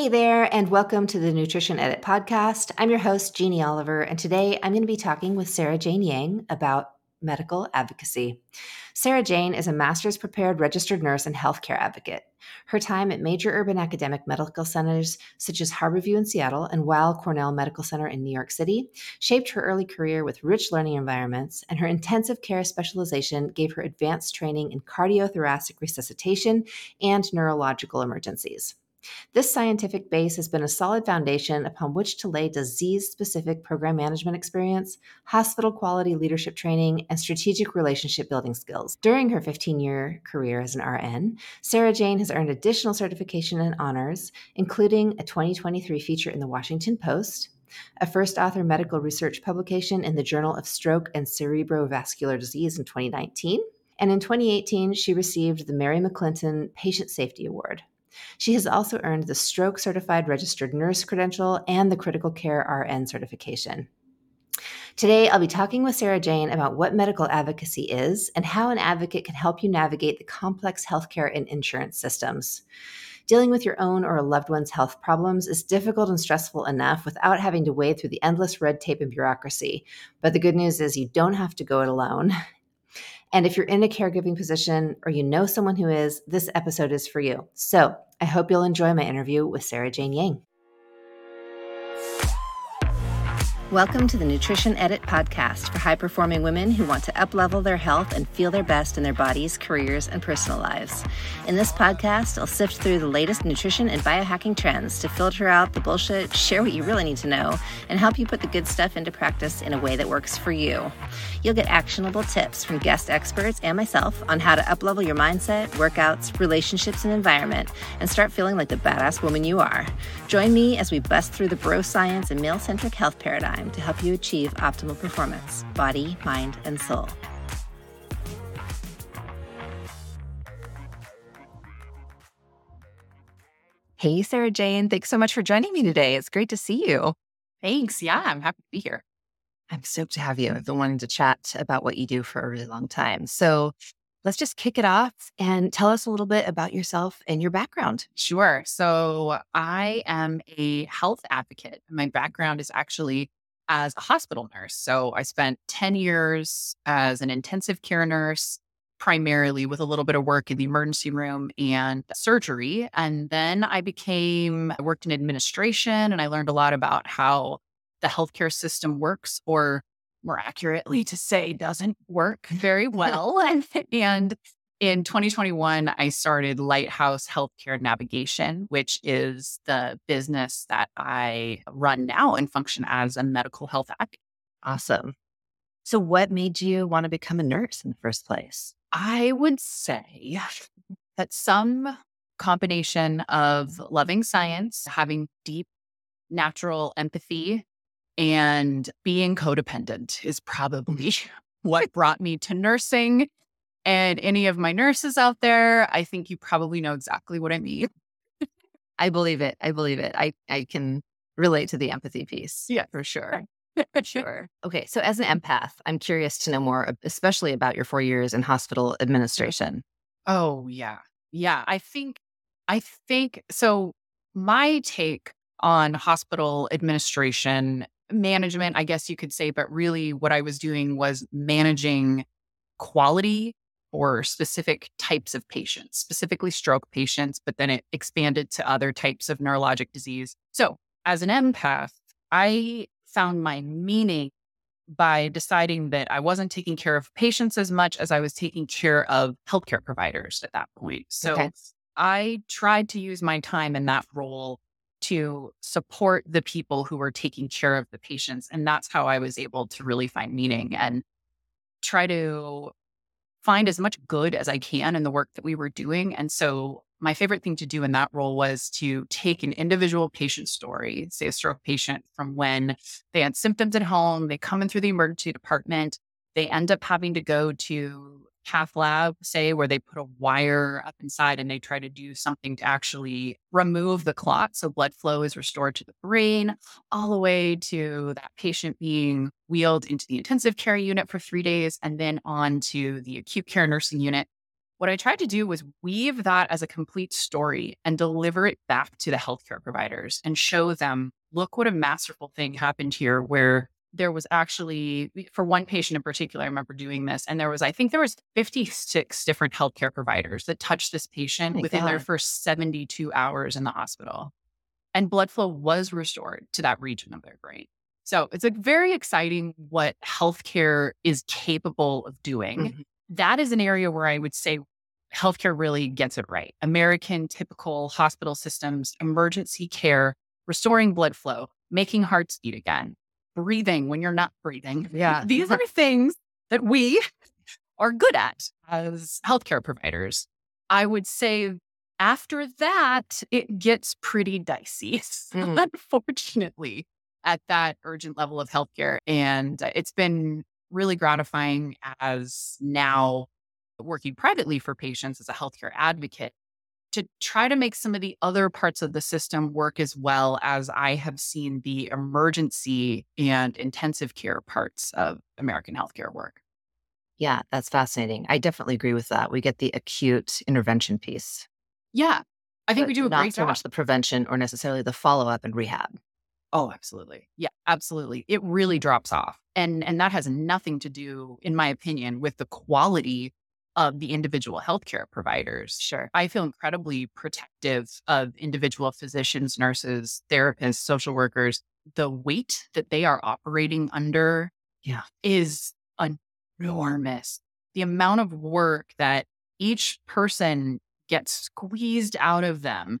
Hey there, and welcome to the Nutrition Edit podcast. I'm your host, Jeannie Oliver, and today I'm going to be talking with Sarah Jane Yang about medical advocacy. Sarah Jane is a master's prepared registered nurse and healthcare advocate. Her time at major urban academic medical centers such as Harborview in Seattle and Weill Cornell Medical Center in New York City shaped her early career with rich learning environments, and her intensive care specialization gave her advanced training in cardiothoracic resuscitation and neurological emergencies. This scientific base has been a solid foundation upon which to lay disease specific program management experience, hospital quality leadership training, and strategic relationship building skills. During her 15 year career as an RN, Sarah Jane has earned additional certification and honors, including a 2023 feature in the Washington Post, a first author medical research publication in the Journal of Stroke and Cerebrovascular Disease in 2019. And in 2018, she received the Mary McClinton Patient Safety Award. She has also earned the Stroke Certified Registered Nurse credential and the Critical Care RN certification. Today, I'll be talking with Sarah Jane about what medical advocacy is and how an advocate can help you navigate the complex healthcare and insurance systems. Dealing with your own or a loved one's health problems is difficult and stressful enough without having to wade through the endless red tape and bureaucracy. But the good news is you don't have to go it alone. And if you're in a caregiving position or you know someone who is, this episode is for you. So I hope you'll enjoy my interview with Sarah Jane Yang. Welcome to the Nutrition Edit podcast for high performing women who want to uplevel their health and feel their best in their bodies, careers, and personal lives. In this podcast, I'll sift through the latest nutrition and biohacking trends to filter out the bullshit, share what you really need to know, and help you put the good stuff into practice in a way that works for you. You'll get actionable tips from guest experts and myself on how to uplevel your mindset, workouts, relationships, and environment, and start feeling like the badass woman you are. Join me as we bust through the bro science and male centric health paradigm time to help you achieve optimal performance, body, mind, and soul. Hey, Sarah Jane, thanks so much for joining me today. It's great to see you. Thanks. Yeah, I'm happy to be here. I'm stoked to have you. I've been wanting to chat about what you do for a really long time. So let's just kick it off and tell us a little bit about yourself and your background. Sure. So I am a health advocate. My background is actually as a hospital nurse. So I spent 10 years as an intensive care nurse, primarily with a little bit of work in the emergency room and surgery. And then I became, I worked in administration and I learned a lot about how the healthcare system works, or more accurately to say, doesn't work very well. and in 2021, I started Lighthouse Healthcare Navigation, which is the business that I run now and function as a medical health advocate. Awesome. So, what made you want to become a nurse in the first place? I would say that some combination of loving science, having deep natural empathy, and being codependent is probably what brought me to nursing and any of my nurses out there, I think you probably know exactly what I mean. I believe it. I believe it. I, I can relate to the empathy piece. Yeah, for sure. for sure. Okay. So, as an empath, I'm curious to know more, especially about your four years in hospital administration. Oh, yeah. Yeah. I think, I think so. My take on hospital administration management, I guess you could say, but really what I was doing was managing quality for specific types of patients, specifically stroke patients, but then it expanded to other types of neurologic disease. So, as an empath, I found my meaning by deciding that I wasn't taking care of patients as much as I was taking care of healthcare providers at that point. So, okay. I tried to use my time in that role to support the people who were taking care of the patients. And that's how I was able to really find meaning and try to find as much good as I can in the work that we were doing. And so my favorite thing to do in that role was to take an individual patient story, say a stroke patient from when they had symptoms at home, they come in through the emergency department, they end up having to go to cath lab, say, where they put a wire up inside and they try to do something to actually remove the clot so blood flow is restored to the brain, all the way to that patient being wheeled into the intensive care unit for three days and then on to the acute care nursing unit. What I tried to do was weave that as a complete story and deliver it back to the healthcare providers and show them look what a masterful thing happened here where there was actually for one patient in particular i remember doing this and there was i think there was 56 different healthcare providers that touched this patient My within their first 72 hours in the hospital and blood flow was restored to that region of their brain. So it's like very exciting what healthcare is capable of doing. Mhm. that is an area where i would say healthcare really gets it right. American typical hospital systems emergency care restoring blood flow making hearts beat again breathing when you're not breathing. Yeah. These are things that we are good at as healthcare providers. I would say after that, it gets pretty dicey, Mm. unfortunately, at that urgent level of healthcare. And it's been really gratifying as now working privately for patients as a healthcare advocate to try to make some of the other parts of the system work as well as I have seen the emergency and intensive care parts of American healthcare work. Yeah, that's fascinating. I definitely agree with that. We get the acute intervention piece. Yeah. I think we do a not great so job. much the prevention or necessarily the follow up and rehab. Oh, absolutely. Yeah, absolutely. It really drops off. And and that has nothing to do, in my opinion, with the quality of the individual healthcare providers. Sure. I feel incredibly protective of individual physicians, nurses, therapists, social workers. The weight that they are operating under Yeah. is enormous. The amount of work that each person gets squeezed out of them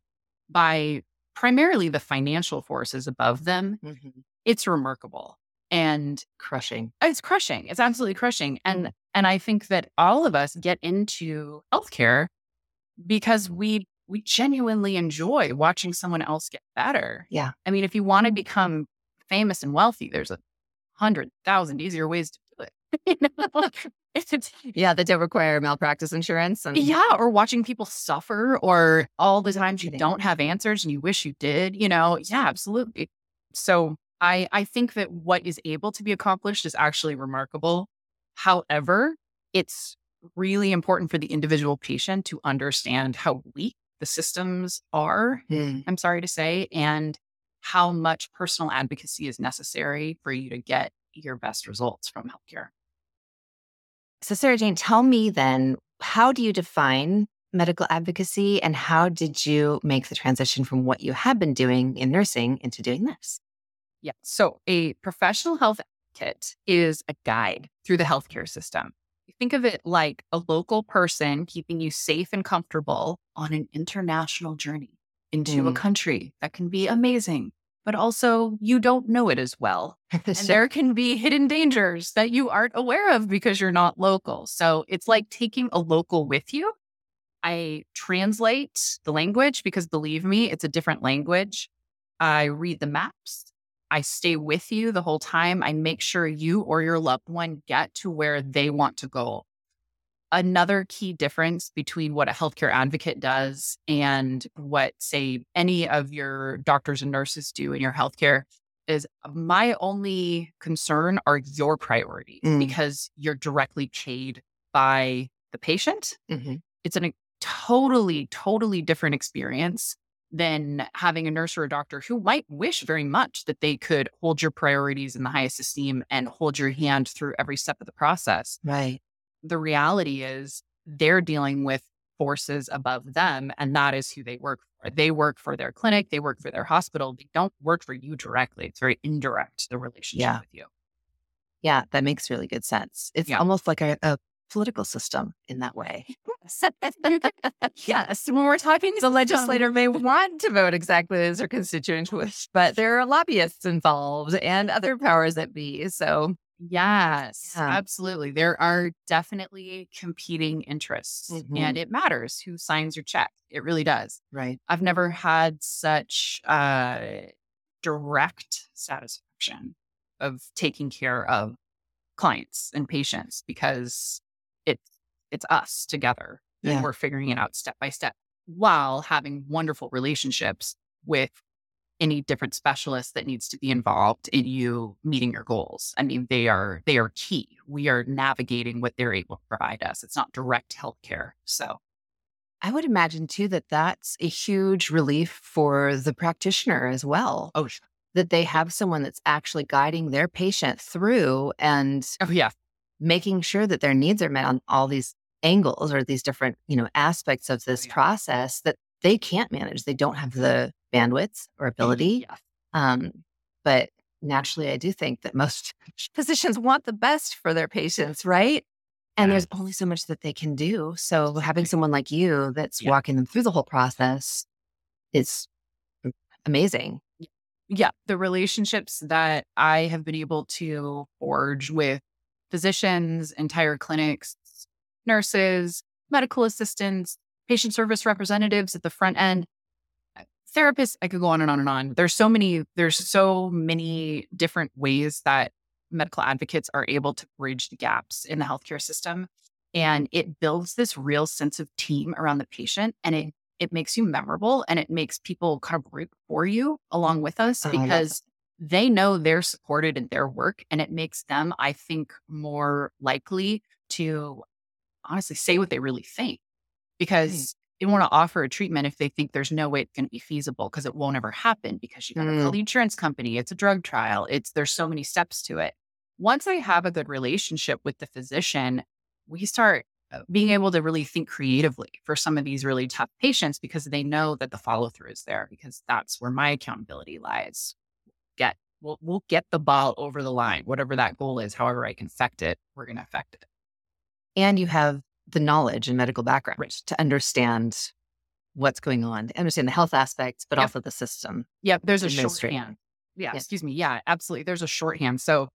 by primarily the financial forces above them, Mhm. it's remarkable. And Crushing. it's crushing. It's absolutely crushing. And and I think that all of us get into healthcare because we we genuinely enjoy watching someone else get better. Yeah. I mean, if you want to become famous and wealthy, there's a hundred thousand easier ways to do it. You know? Yeah, that don't require malpractice insurance. And yeah, or watching people suffer, or all the times you don't have answers and you wish you did. You know, yeah, absolutely. So I I think that what is able to be accomplished is actually remarkable. However, it's really important for the individual patient to understand how weak the systems are. Mm. I'm sorry to say, and how much personal advocacy is necessary for you to get your best results from healthcare. So, Sarah Jane, tell me then, how do you define medical advocacy and how did you make the transition from what you had been doing in nursing into doing this? Yeah. So a professional health advocate is a guide through the healthcare system. Think of it like a local person keeping you safe and comfortable on an international journey into a Mm. country that can be amazing, but also you don't know it as well. And there can be hidden dangers that you aren't aware of because you're not local. So it's like taking a local with you. I translate the language because believe me, it's a different language. I read the maps. I stay with you the whole time. I make sure you or your loved one get to where they want to go. Another key difference between what a healthcare advocate does and what, say, any of your doctors and nurses do in your healthcare is my only concern are your priorities Mm. because you're directly paid by the patient. Mhm. It's a totally, totally different experience than having a nurse or a doctor who might wish very much that they could hold your priorities in the highest esteem and hold your hand through every step of the process. Right. The reality is they're dealing with forces above them, and that is who they work for. They work for their clinic, they work for their hospital. They don't work for you directly. It's very indirect, the relationship Yeah. with you. Yeah, that makes really good sense. It's Yeah. almost like a, a political system in that way. yes. When we're talking The legislator may want to vote exactly as their constituents wish, but there are lobbyists involved and other powers that be. So, Yes, Yeah. absolutely. There are definitely competing interests, Mhm. and it matters who signs your check. It really does. right. I've never had such uh, direct satisfaction of taking care of clients and patients because it's it's us together and we're figuring it out step by step while having wonderful relationships with any different specialist that needs to be involved in you meeting your goals. I mean, they are they are key. We are navigating what they're able to provide us. It's not direct healthcare. So I would imagine too that that's a huge relief for the practitioner as well. Oh, that they have someone that's actually guiding their patient through and oh yeah, making sure that their needs are met on all these angles or these different, you know, aspects of this yeah. process that they can't manage. They don't have the bandwidth or ability. Yeah. Um, but naturally, I do think that most physicians want the best for their patients, right? And there's only so much that they can do. So having someone like you that's walking them through the whole process is amazing. yeah, the relationships that I have been able to forge with physicians, entire clinics, nurses, medical assistants, patient service representatives at the front end, uh, therapists, I could go on and on and on. There's so many, there's so many different ways that medical advocates are able to bridge the gaps in the healthcare system. And it builds this real sense of team around the patient and it it makes you memorable and it makes people kind of root for you along with us Oh, because they know they're supported in their work and it makes them, I think, more likely to honestly say what they really think because they want to offer a treatment if they think there's no way it's going to be feasible because it won't ever happen because you've got to call the insurance company. It's a drug trial. It's there's so many steps to it. Once I have a good relationship with the physician, we start uh, being able to really think creatively for some of these really tough patients because they know that the follow through is there because that's where my accountability lies. Get we'll we'll get the ball over the line, whatever that goal is. However, I can affect it, we're going to affect it. And you have the knowledge and medical background Right. to understand what's going on, to understand the health aspects, but Yep. also the system. Yeah, there's a shorthand. Yeah, Yeah. excuse me. Yeah, absolutely. There's a shorthand. So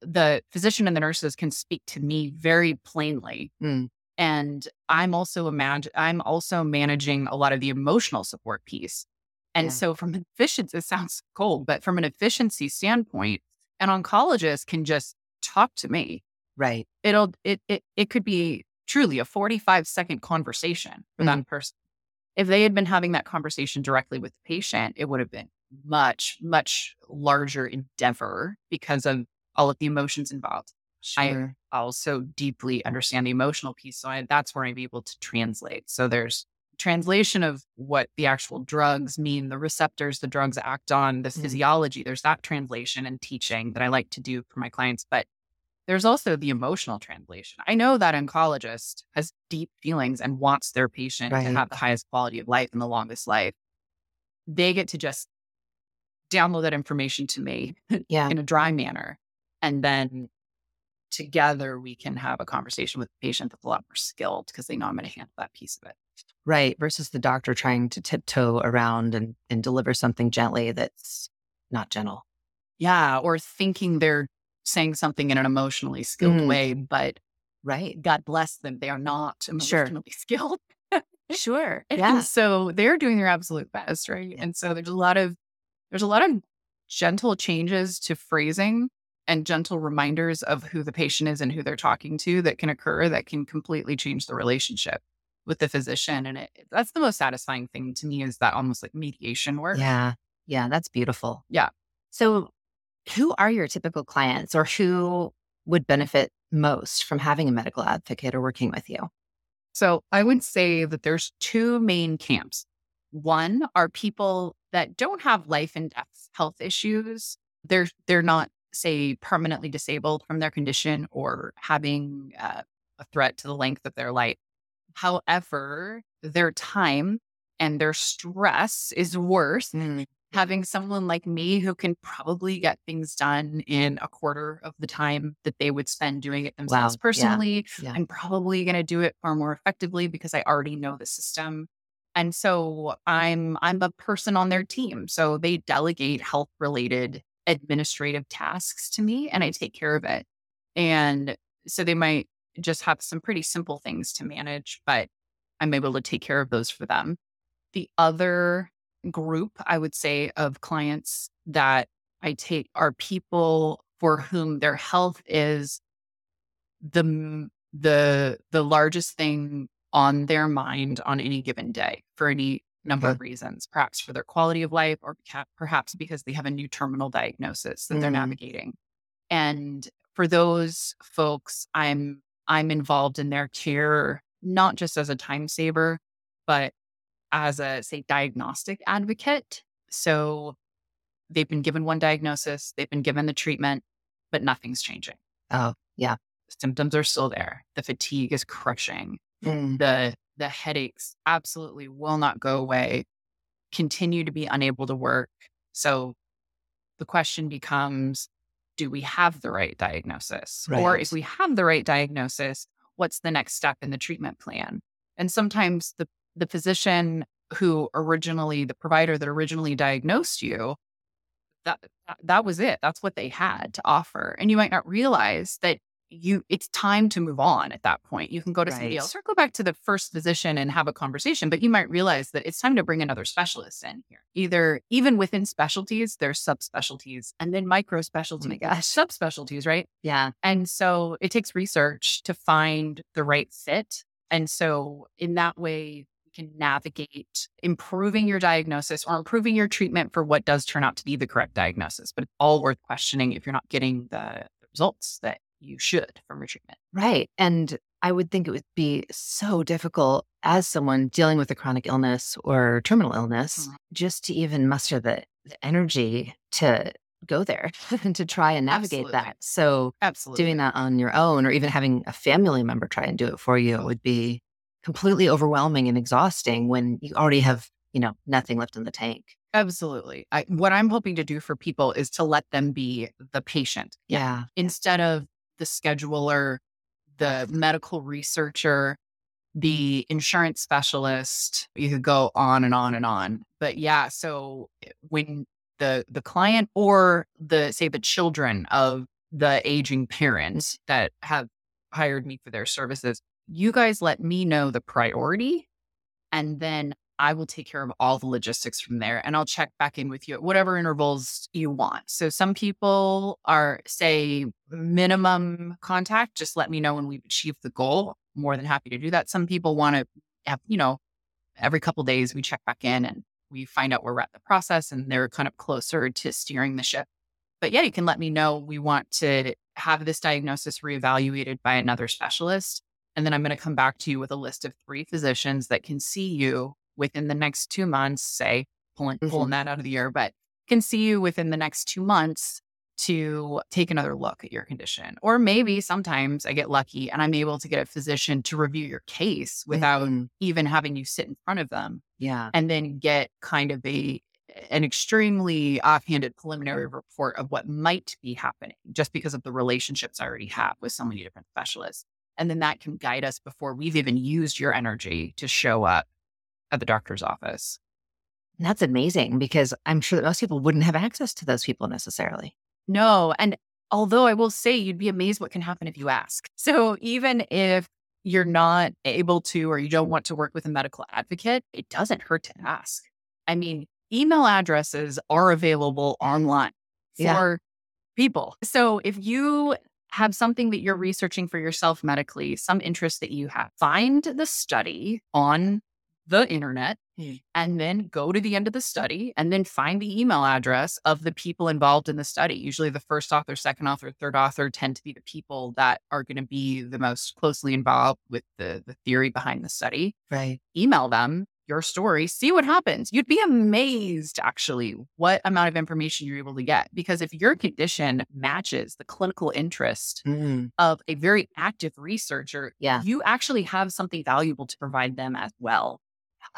the physician and the nurses can speak to me very plainly. Mm. And I'm also imagine I'm also managing a lot of the emotional support piece. And Yeah. so from an efficiency, it sounds cold, but from an efficiency standpoint, an oncologist can just talk to me. Right. It'll it it it could be truly a 45 second conversation for that mm-hmm. person. If they had been having that conversation directly with the patient, it would have been much, much larger endeavor because of all of the emotions involved. Sure. I also deeply understand the emotional piece. So I, that's where I'm able to translate. So there's translation of what the actual drugs mean, the receptors the drugs act on, the Mhm. physiology. There's that translation and teaching that I like to do for my clients. But there's also the emotional translation. I know that oncologist has deep feelings and wants their patient Right. to have the highest quality of life and the longest life. They get to just download that information to me yeah. in a dry manner. And then together we can have a conversation with the patient that's a lot more skilled because they know I'm going to handle that piece of it. Right. Versus the doctor trying to tiptoe around and, and deliver something gently that's not gentle. Yeah. Or thinking they're saying something in an emotionally skilled Mm. way, but Right. God bless them, they are not Sure. emotionally skilled. Sure. And Yeah. so they're doing their absolute best, right? Yeah. And so there's a lot of there's a lot of gentle changes to phrasing and gentle reminders of who the patient is and who they're talking to that can occur that can completely change the relationship with the physician. And it, that's the most satisfying thing to me is that almost like mediation work. Yeah. Yeah. That's beautiful. Yeah. So, who are your typical clients or who would benefit most from having a medical advocate or working with you? So I would say that there's two main camps. One are people that don't have life and death health issues. They're they're not say permanently disabled from their condition or having uh, a threat to the length of their life. However, their time and their stress is worth mm. having someone like me who can probably get things done in a quarter of the time that they would spend doing it themselves yeah. personally. Yeah. I'm probably going to do it far more effectively because I already know the system. And so I'm I'm a person on their team. So they delegate health related administrative tasks to me and I take care of it. And so they might just have some pretty simple things to manage, but I'm able to take care of those for them. The other group I would say of clients that I take are people for whom their health is the the the largest thing on their mind on any given day for any number Okay. of reasons, perhaps for their quality of life or perhaps because they have a new terminal diagnosis that they're Mhm. navigating. And for those folks, I'm I'm involved in their care not just as a time saver, but as a say diagnostic advocate. So they've been given one diagnosis, they've been given the treatment, but nothing's changing. Oh, yeah. Symptoms are still there. The fatigue is crushing Mm. the the headaches absolutely will not go away continue to be unable to work so the question becomes do we have the right diagnosis? Or Right. if we have the right diagnosis what's the next step in the treatment plan? And sometimes the the physician who originally the provider that originally diagnosed you that- that was it. That's what they had to offer. And you might not realize that you it's time to move on at that point you can go to somebody Right. else or go back to the first physician and have a conversation but you might realize that it's time to bring another specialist in here either even within specialties there's subspecialties and then micro oh specialties gosh. subspecialties right Yeah. and so it takes research to find the right fit. And so in that way, can navigate improving your diagnosis or improving your treatment for what does turn out to be the correct diagnosis. But it's all worth questioning if you're not getting the results that you should from your treatment. Right. And I would think it would be so difficult as someone dealing with a chronic illness or terminal illness Mhm. just to even muster the, the energy to go there and to try and navigate Absolutely. that. So Absolutely. doing that on your own or even having a family member try and do it for you would be completely overwhelming and exhausting when you already have, you know, nothing left in the tank. Absolutely. I, what I'm hoping to do for people is to let them be the patient Yeah. instead of the scheduler, the medical researcher, the insurance specialist. You could go on and on and on. But yeah, so eh, when the the client or the say the children of the aging parents that have hired me for their services, you guys let me know the priority and then I will take care of all the logistics from there and I'll check back in with you at whatever intervals you want. So some people are say minimum contact, just let me know when we've achieved the goal. More than happy to do that. Some people want to have, you know, every couple days we check back in and we find out where we're at the process and they're kind of closer to steering the ship. But yeah, you can let me know we want to have this diagnosis reevaluated by another specialist. And then I'm going to come back to you with a list of three physicians that can see you within the next two months, say, pulling, pulling that out of the air, but can see you within the next two months to take another look at your condition. Or maybe sometimes I get lucky and I'm able to get a physician to review your case without Mhm. even having you sit in front of them Yeah. and then get kind of a an extremely offhanded preliminary report of what might be happening just because of the relationships I already have with so many different specialists. And then that can guide us before we've even used your energy to show up at the doctor's office. And that's amazing because I'm sure that most people wouldn't have access to those people necessarily. No. And although I will say you'd be amazed what can happen if you ask. So even if you're not able to or you don't want to work with a medical advocate, it doesn't hurt to ask. I mean, email addresses are available online Yeah. for people. So if you have something that you're researching for yourself medically, some interest that you have, find the study on the internet Hmm. and then go to the end of the study and then find the email address of the people involved in the study. Usually the first author, second author, third author tend to be the people that are going to be the most closely involved with the, the theory behind the study. Right. Email them your story, see what happens. You'd be amazed actually what amount of information you're able to get because if your condition matches the clinical interest Mm. of a very active researcher, Yeah. you actually have something valuable to provide them as well.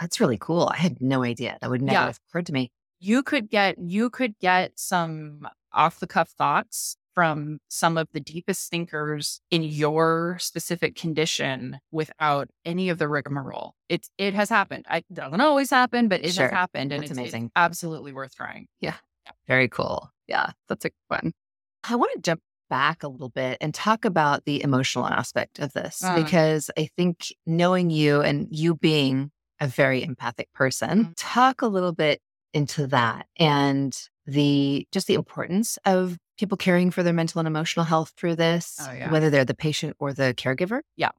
That's really cool. I had no idea. That would never Yeah. have occurred to me. you could get you could get some off the cuff thoughts from some of the deepest thinkers in your specific condition without any of the rigmarole. It it has happened. I- It doesn't always happen, but it Sure. has happened, and That's it's, it's amazing. absolutely worth trying. Yeah. Very cool. Yeah. That's a fun. I want to jump back a little bit and talk about the emotional aspect of this Uh. because I think knowing you and you being a very empathic person, Mhm. talk a little bit into that and the just the importance of people caring for their mental and emotional health through this, Oh, yeah. whether they're the patient or the caregiver. Yeah.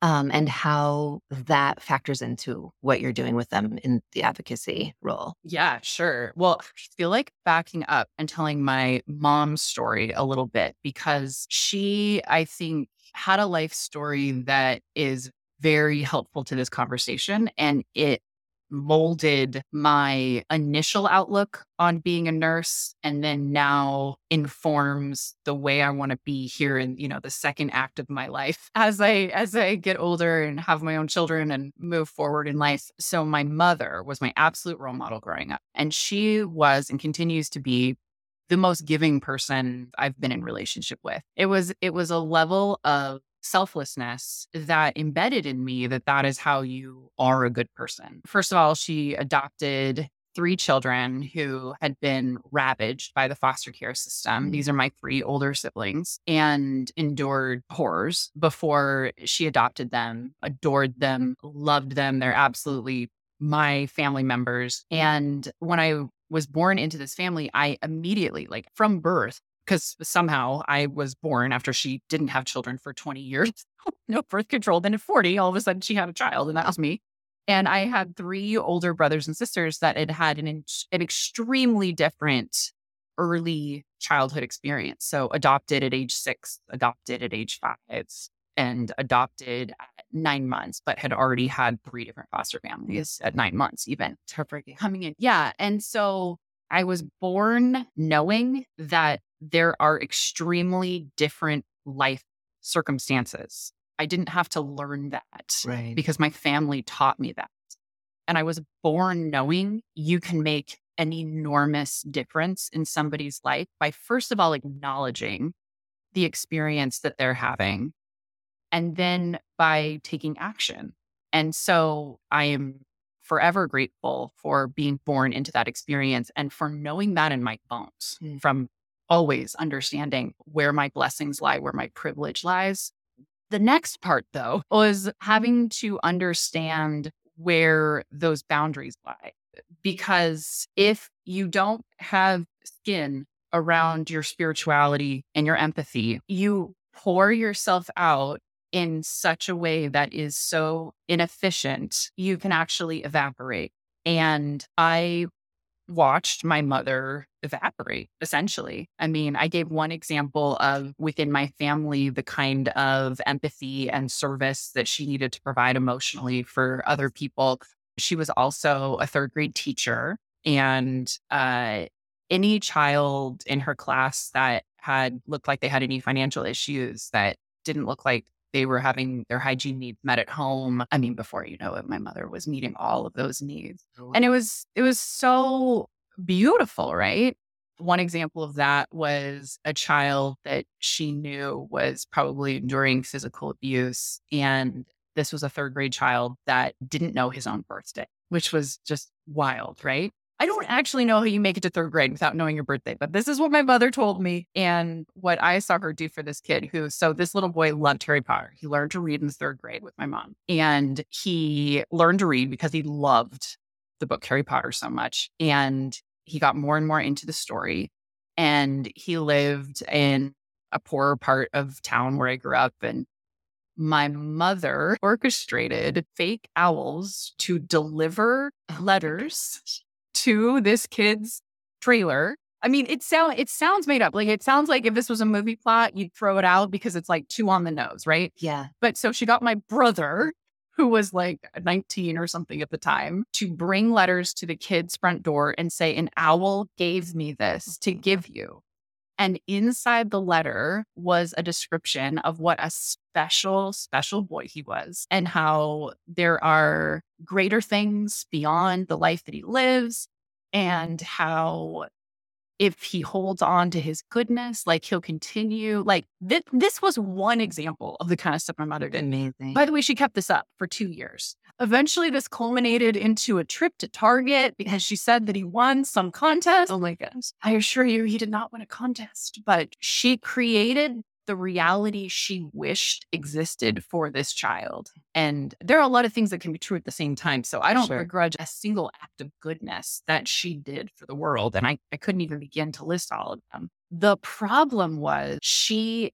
Um, and how that factors into what you're doing with them in the advocacy role. Yeah, sure. Well, I feel like backing up and telling my mom's story a little bit because she, I think, had a life story that is very helpful to this conversation. And it molded my initial outlook on being a nurse and then now informs the way I want to be here in you know the second act of my life as I as I get older and have my own children and move forward in life so my mother was my absolute role model growing up and she was and continues to be the most giving person I've been in relationship with. It was it was a level of selflessness that embedded in me that that is how you are a good person. First of all, she adopted three children who had been ravaged by the foster care system. Mm. These are my three older siblings and endured horrors before she adopted them, adored them, loved them. They're absolutely my family members. And when I was born into this family, I immediately, like from birth, because somehow I was born after she didn't have children for 20 years. no birth control. Then at 40, all of a sudden she had a child, and that was me. And I had three older brothers and sisters that had had an, an extremely different early childhood experience. So adopted at age six, adopted at age five, and adopted at nine months, but had already had three different foster families at nine months, even. heartbreaking coming in. Yeah. And so I was born knowing that there are extremely different life circumstances. I didn't have to learn that right. because my family taught me that. And I was born knowing you can make an enormous difference in somebody's life by, first of all, acknowledging the experience that they're having and then by taking action. And so I am forever grateful for being born into that experience and for knowing that in my bones mm. from always understanding where my blessings lie, where my privilege lies. The next part, though, was mm-hmm. having to understand where those boundaries lie. Because if you don't have skin mm-hmm. around your spirituality and your empathy, you pour yourself out in such a way that is so inefficient, you can actually evaporate. And I watched my mother evaporate, essentially. I mean, I gave one example of within my family, the kind of empathy and service that she needed to provide emotionally for other people. She was also a third grade teacher. And uh, any child in her class that had looked like they had any financial issues that didn't look like they were having their hygiene needs met at home. I mean, before you know it, my mother was meeting all of those needs. Oh, and it was it was so beautiful, right? One example of that was a child that she knew was probably enduring physical abuse. And this was a third grade child that didn't know his own birthday, which was just wild, right? I don't actually know how you make it to third grade without knowing your birthday, but this is what my mother told me and what I saw her do for this kid who, so this little boy loved Harry Potter. He learned to read in third grade with my mom and he learned to read because he loved the book Harry Potter so much. And he got more and more into the story and he lived in a poorer part of town where I grew up and my mother orchestrated fake owls to deliver oh letters to this kid's trailer. I mean, it sound it sounds made up. Like it sounds like if this was a movie plot, you'd throw it out because it's like too on the nose, right? Yeah. But so she got my brother, who was like 19 or something at the time, to bring letters to the kid's front door and say, An owl gave me this to give you. And inside the letter was a description of what a special, special boy he was and how there are greater things beyond the life that he lives and how if he holds on to his goodness, like he'll continue. Like th- this was one example of the kind of stuff my mother did. Amazing. By the way, she kept this up for two years. Eventually, this culminated into a trip to Target because she said that he won some contest. Oh my gosh. I assure you, he did not win a contest, but she created the reality she wished existed for this child. And there are a lot of things that can be true at the same time. So I don't sure. begrudge a single act of goodness that she did for the world. And I, I couldn't even begin to list all of them. The problem was she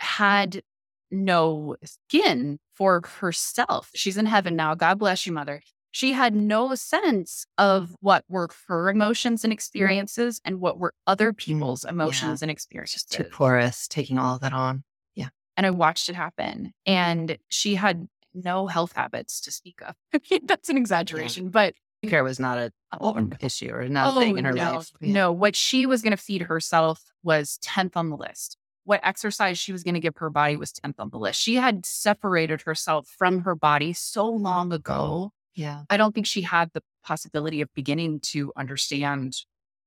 had no skin for herself. She's in heaven now. God bless you, mother. She had no sense of what were her emotions and experiences and what were other mm-hmm. people's emotions and experiences. Just too porous, taking all of that on. Yeah. And I watched it happen. And she had no health habits to speak of. That's an exaggeration, yeah. but care was not an oh, issue or not a thing oh, in her no, life. Yeah. No, what she was going to feed herself was 10th on the list. What exercise she was going to give her body was 10th on the list. She had separated herself from her body so long oh. ago. Yeah. I don't think she had the possibility of beginning to understand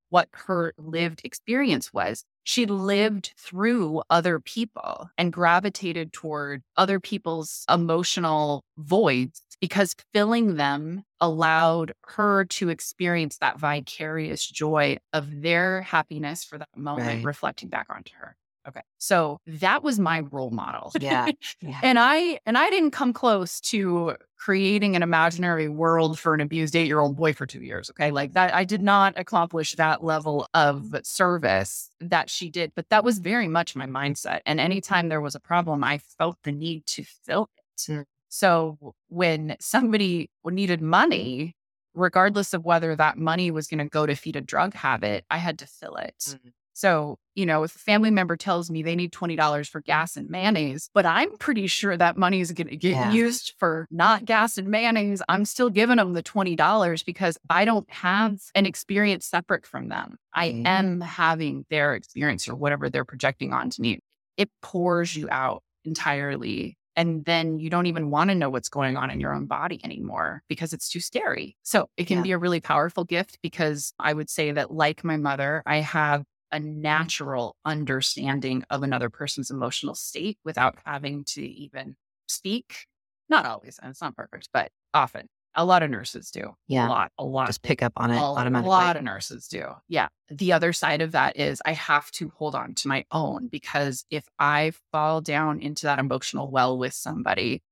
what her lived experience was. She lived through other people and gravitated toward other people's emotional voids because filling them allowed her to experience that vicarious joy of their happiness for that moment, right. reflecting back onto her. Okay. So that was my role model. Yeah. yeah. and I and I didn't come close to creating an imaginary world for an abused 8-year-old boy for 2 years, okay? Like that I did not accomplish that level of service that she did, but that was very much my mindset. And anytime there was a problem, I felt the need to fill it. Mm. So when somebody needed money, regardless of whether that money was going to go to feed a drug habit, I had to fill it. Mm-hmm. So, you know, if a family member tells me they need $20 for gas and mayonnaise, but I'm pretty sure that money is going to get yeah. used for not gas and mayonnaise, I'm still giving them the $20 because I don't have an experience separate from them. I mm-hmm. am having their experience or whatever they're projecting onto me. It pours you out entirely and then you don't even want to know what's going on in your own body anymore because it's too scary. So it can yeah. be a really powerful gift because I would say that, like my mother, I have a natural understanding of another person's emotional state without having to even speak. Not always, and it's not perfect, but often. A lot of nurses do. Yeah. A lot, a lot. Just pick up on it a automatically. A lot of nurses do. Yeah. The other side of that is I have to hold on to my own because if I fall down into that emotional well with somebody,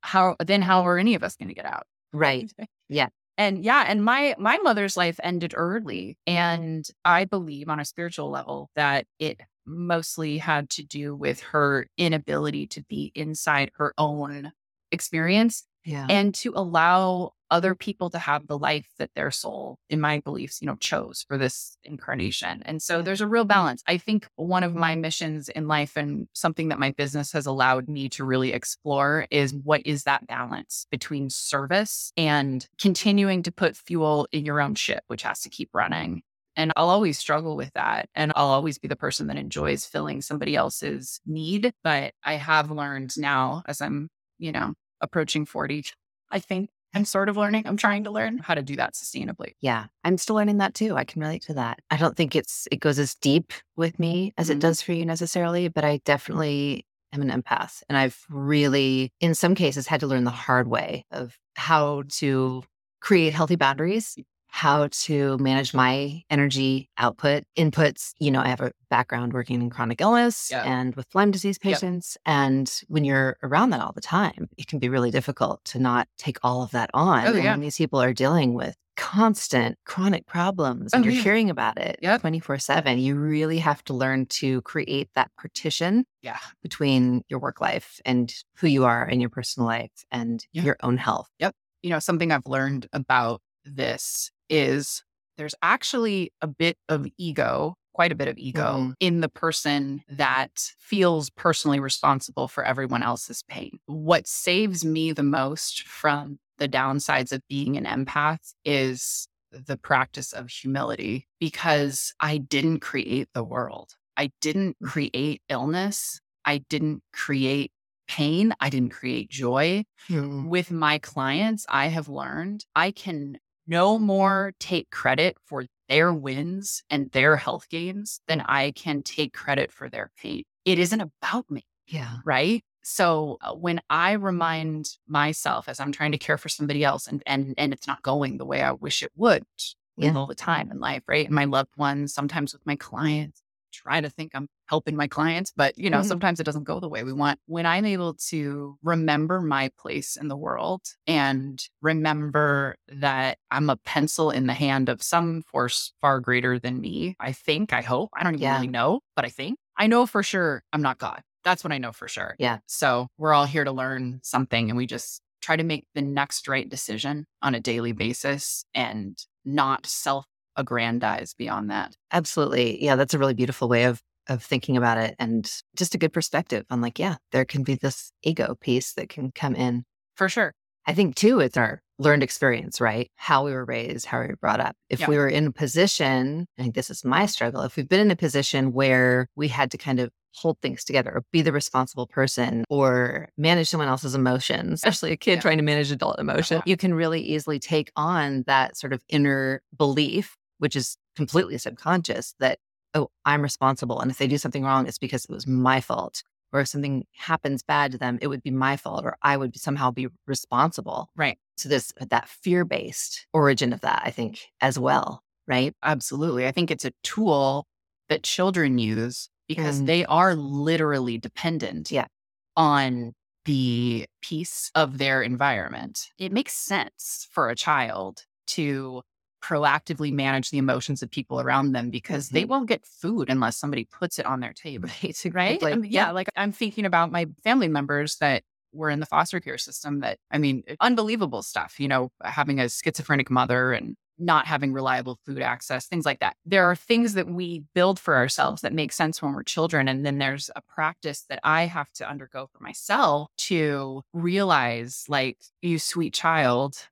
how then how are any of us going to get out? Right. Yeah and yeah and my my mother's life ended early mm-hmm. and i believe on a spiritual level that it mostly had to do with her inability to be inside her own experience yeah. and to allow other people to have the life that their soul, in my beliefs, you know, chose for this incarnation. And so there's a real balance. I think one of mm-hmm. my missions in life and something that my business has allowed me to really explore is what is that balance between service and continuing to put fuel in your own ship, which has to keep running. And I'll always struggle with that. And I'll always be the person that enjoys filling somebody else's need. But I have learned now as I'm, you know, approaching 40, I think I'm sort of learning. I'm trying to learn how to do that sustainably. Yeah, I'm still learning that too. I can relate to that. I don't think it's it goes as deep with me as mm-hmm. it does for you necessarily, but I definitely am an empath and I've really in some cases had to learn the hard way of how to create healthy boundaries how to manage my energy output inputs. You know, I have a background working in chronic illness yeah. and with Lyme disease patients. Yep. And when you're around that all the time, it can be really difficult to not take all of that on. Oh, yeah. And these people are dealing with constant chronic problems and oh, you're yeah. hearing about it yep. 24 7 you really have to learn to create that partition yeah. between your work life and who you are in your personal life and yep. your own health yep you know something i've learned about this is there's actually a bit of ego, quite a bit of ego mm-hmm. in the person that feels personally responsible for everyone else's pain. What saves me the most from the downsides of being an empath is the practice of humility because I didn't create the world. I didn't mm. create illness. I didn't create pain. I didn't create joy. Mm. With my clients, I have learned I can no more take credit for their wins and their health gains than I can take credit for their pain. It isn't about me. Yeah. Right. So uh, when I remind myself as I'm trying to care for somebody else and and and it's not going the way I wish it would yeah. all the time in life, right? And my loved ones, sometimes with my clients, try to think I'm helping my clients, but you know, mm-hmm. sometimes it doesn't go the way we want. When I'm able to remember my place in the world and remember that I'm a pencil in the hand of some force far greater than me, I think, I hope, I don't even yeah. really know, but I think I know for sure I'm not God. That's what I know for sure. Yeah. So we're all here to learn something and we just try to make the next right decision on a daily basis and not self aggrandize beyond that. Absolutely. Yeah, that's a really beautiful way of of thinking about it and just a good perspective on like, yeah, there can be this ego piece that can come in. For sure. I think too, it's our learned experience, right? How we were raised, how we were brought up. If Yeah. we were in a position, I think this is my struggle, if we've been in a position where we had to kind of hold things together or be the responsible person or manage someone else's emotions, especially a kid Yeah. trying to manage adult emotion, Uh-huh. you can really easily take on that sort of inner belief, which is completely subconscious that, oh, I'm responsible. And if they do something wrong, it's because it was my fault. Or if something happens bad to them, it would be my fault, or I would somehow be responsible. Right. So this that fear based origin of that, I think, as well, right? Absolutely. I think it's a tool that children use because Mm. they are literally dependent Yeah. on the piece of their environment. It makes sense for a child to proactively manage the emotions of people around them because they Mhm. won't get food unless somebody puts it on their table. Right. Right? I mean, yeah. Like I'm thinking about my family members that were in the foster care system that, I mean, unbelievable stuff, you know, having a schizophrenic mother and not having reliable food access, things like that. There are things that we build for ourselves that make sense when we're children. And then there's a practice that I have to undergo for myself to realize, like, you sweet child,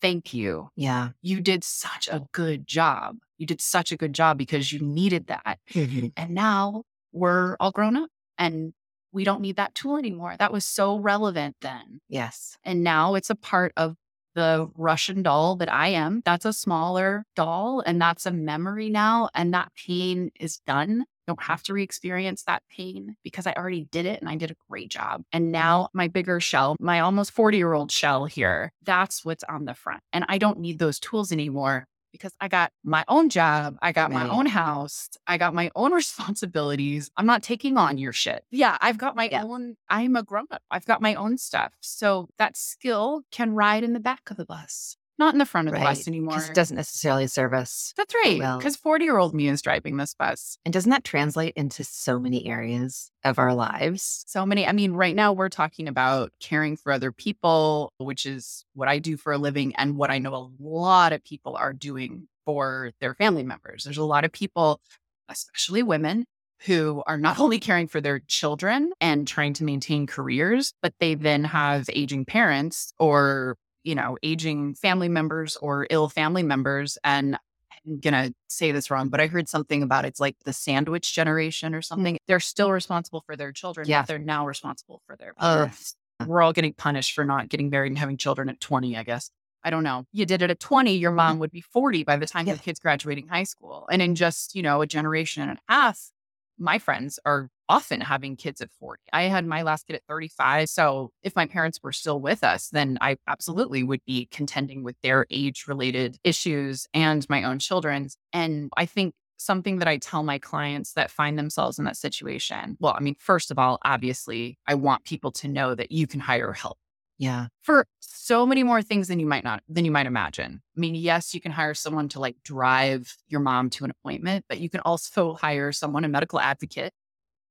thank you. Yeah. You did such a good job. You did such a good job because you needed that. Mm-hmm. And now we're all grown up and we don't need that tool anymore. That was so relevant then. Yes. And now it's a part of the Russian doll that I am. That's a smaller doll and that's a memory now. And that pain is done. Don't have to re experience that pain because I already did it and I did a great job. And mm-hmm. now my bigger shell, my almost 40 year old shell here, that's what's on the front. And I don't need those tools anymore because I got my own job. I got my own house. I got my own responsibilities. I'm not taking on your shit. Yeah, I've got my Yeah. own, I'm a grown up. I've got my own stuff. So that skill can ride in the back of the bus, not in the front of the bus anymore. It doesn't necessarily serve us. That's right. well. Because 40 year old me is driving this bus. And doesn't that translate into so many areas of our lives? So many. I mean, right now we're talking about caring for other people, which is what I do for a living and what I know a lot of people are doing for their family members. There's a lot of people, especially women, who are not only caring for their children and trying to maintain careers, but they then have aging parents or, you know, aging family members or ill family members. And I'm going to say this wrong, but I heard something about it's like the sandwich generation or mm. something. They're still responsible for their children, Yeah. but they're now responsible for their parents. We're all getting punished for not getting married and having children at 20, I guess. I don't know. You did it at 20, your mm-hmm. mom would be 40 by the time Yeah. the kid's graduating high school. And in just, you know, a generation and a half, my friends are often having kids at 40. I had my last kid at 35. So if my parents were still with us, then I absolutely would be contending with their age related issues and my own children's. And I think something that I tell my clients that find themselves in that situation, well, I mean, first of all, obviously, I want people to know that you can hire help Yeah. for so many more things than you might not than you might imagine. I mean, yes, you can hire someone to like drive your mom to an appointment, but you can also hire someone, a medical advocate,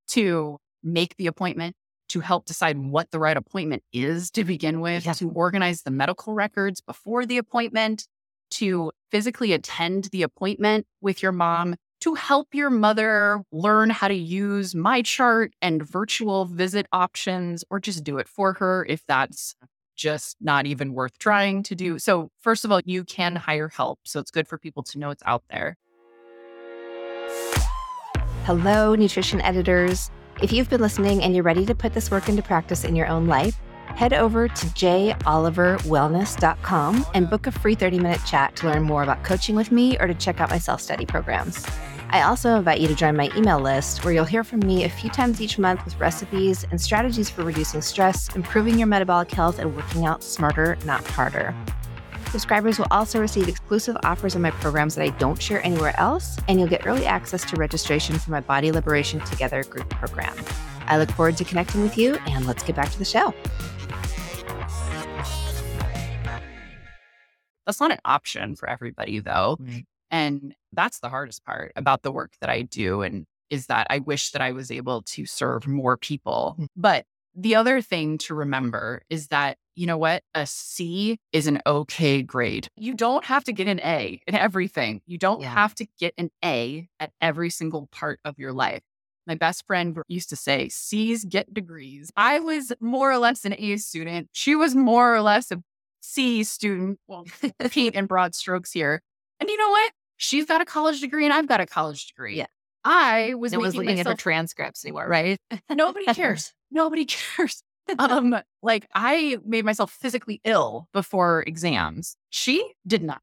to make the appointment, to help decide what the right appointment is to begin with, Yeah. to organize the medical records before the appointment, to physically attend the appointment with your mom, to help your mother learn how to use MyChart and virtual visit options, or just do it for her if that's just not even worth trying to do. So, first of all, you can hire help. So, it's good for people to know it's out there. Hello, nutrition editors. If you've been listening and you're ready to put this work into practice in your own life, head over to joliverwellness.com and book a free 30 minute chat to learn more about coaching with me or to check out my self study programs. I also invite you to join my email list where you'll hear from me a few times each month with recipes and strategies for reducing stress, improving your metabolic health, and working out smarter, not harder. Subscribers will also receive exclusive offers on my programs that I don't share anywhere else, and you'll get early access to registration for my Body Liberation Together group program. I look forward to connecting with you, and let's get back to the show. That's not an option for everybody, though. Right. And that's the hardest part about the work that I do. And is that I wish that I was able to serve more people. Mm. But the other thing to remember is that, you know what? A C is an okay grade. You don't have to get an A in everything. You don't Yeah. have to get an A at every single part of your life. My best friend used to say, C's get degrees. I was more or less an A student. She was more or less a C student. Well, paint in broad strokes here. And you know what? She's got a college degree and I've got a college degree. Yeah. I was no one's looking at her transcripts anymore, right? Nobody cares. Nobody cares. Um, like I made myself physically ill before exams. She did not.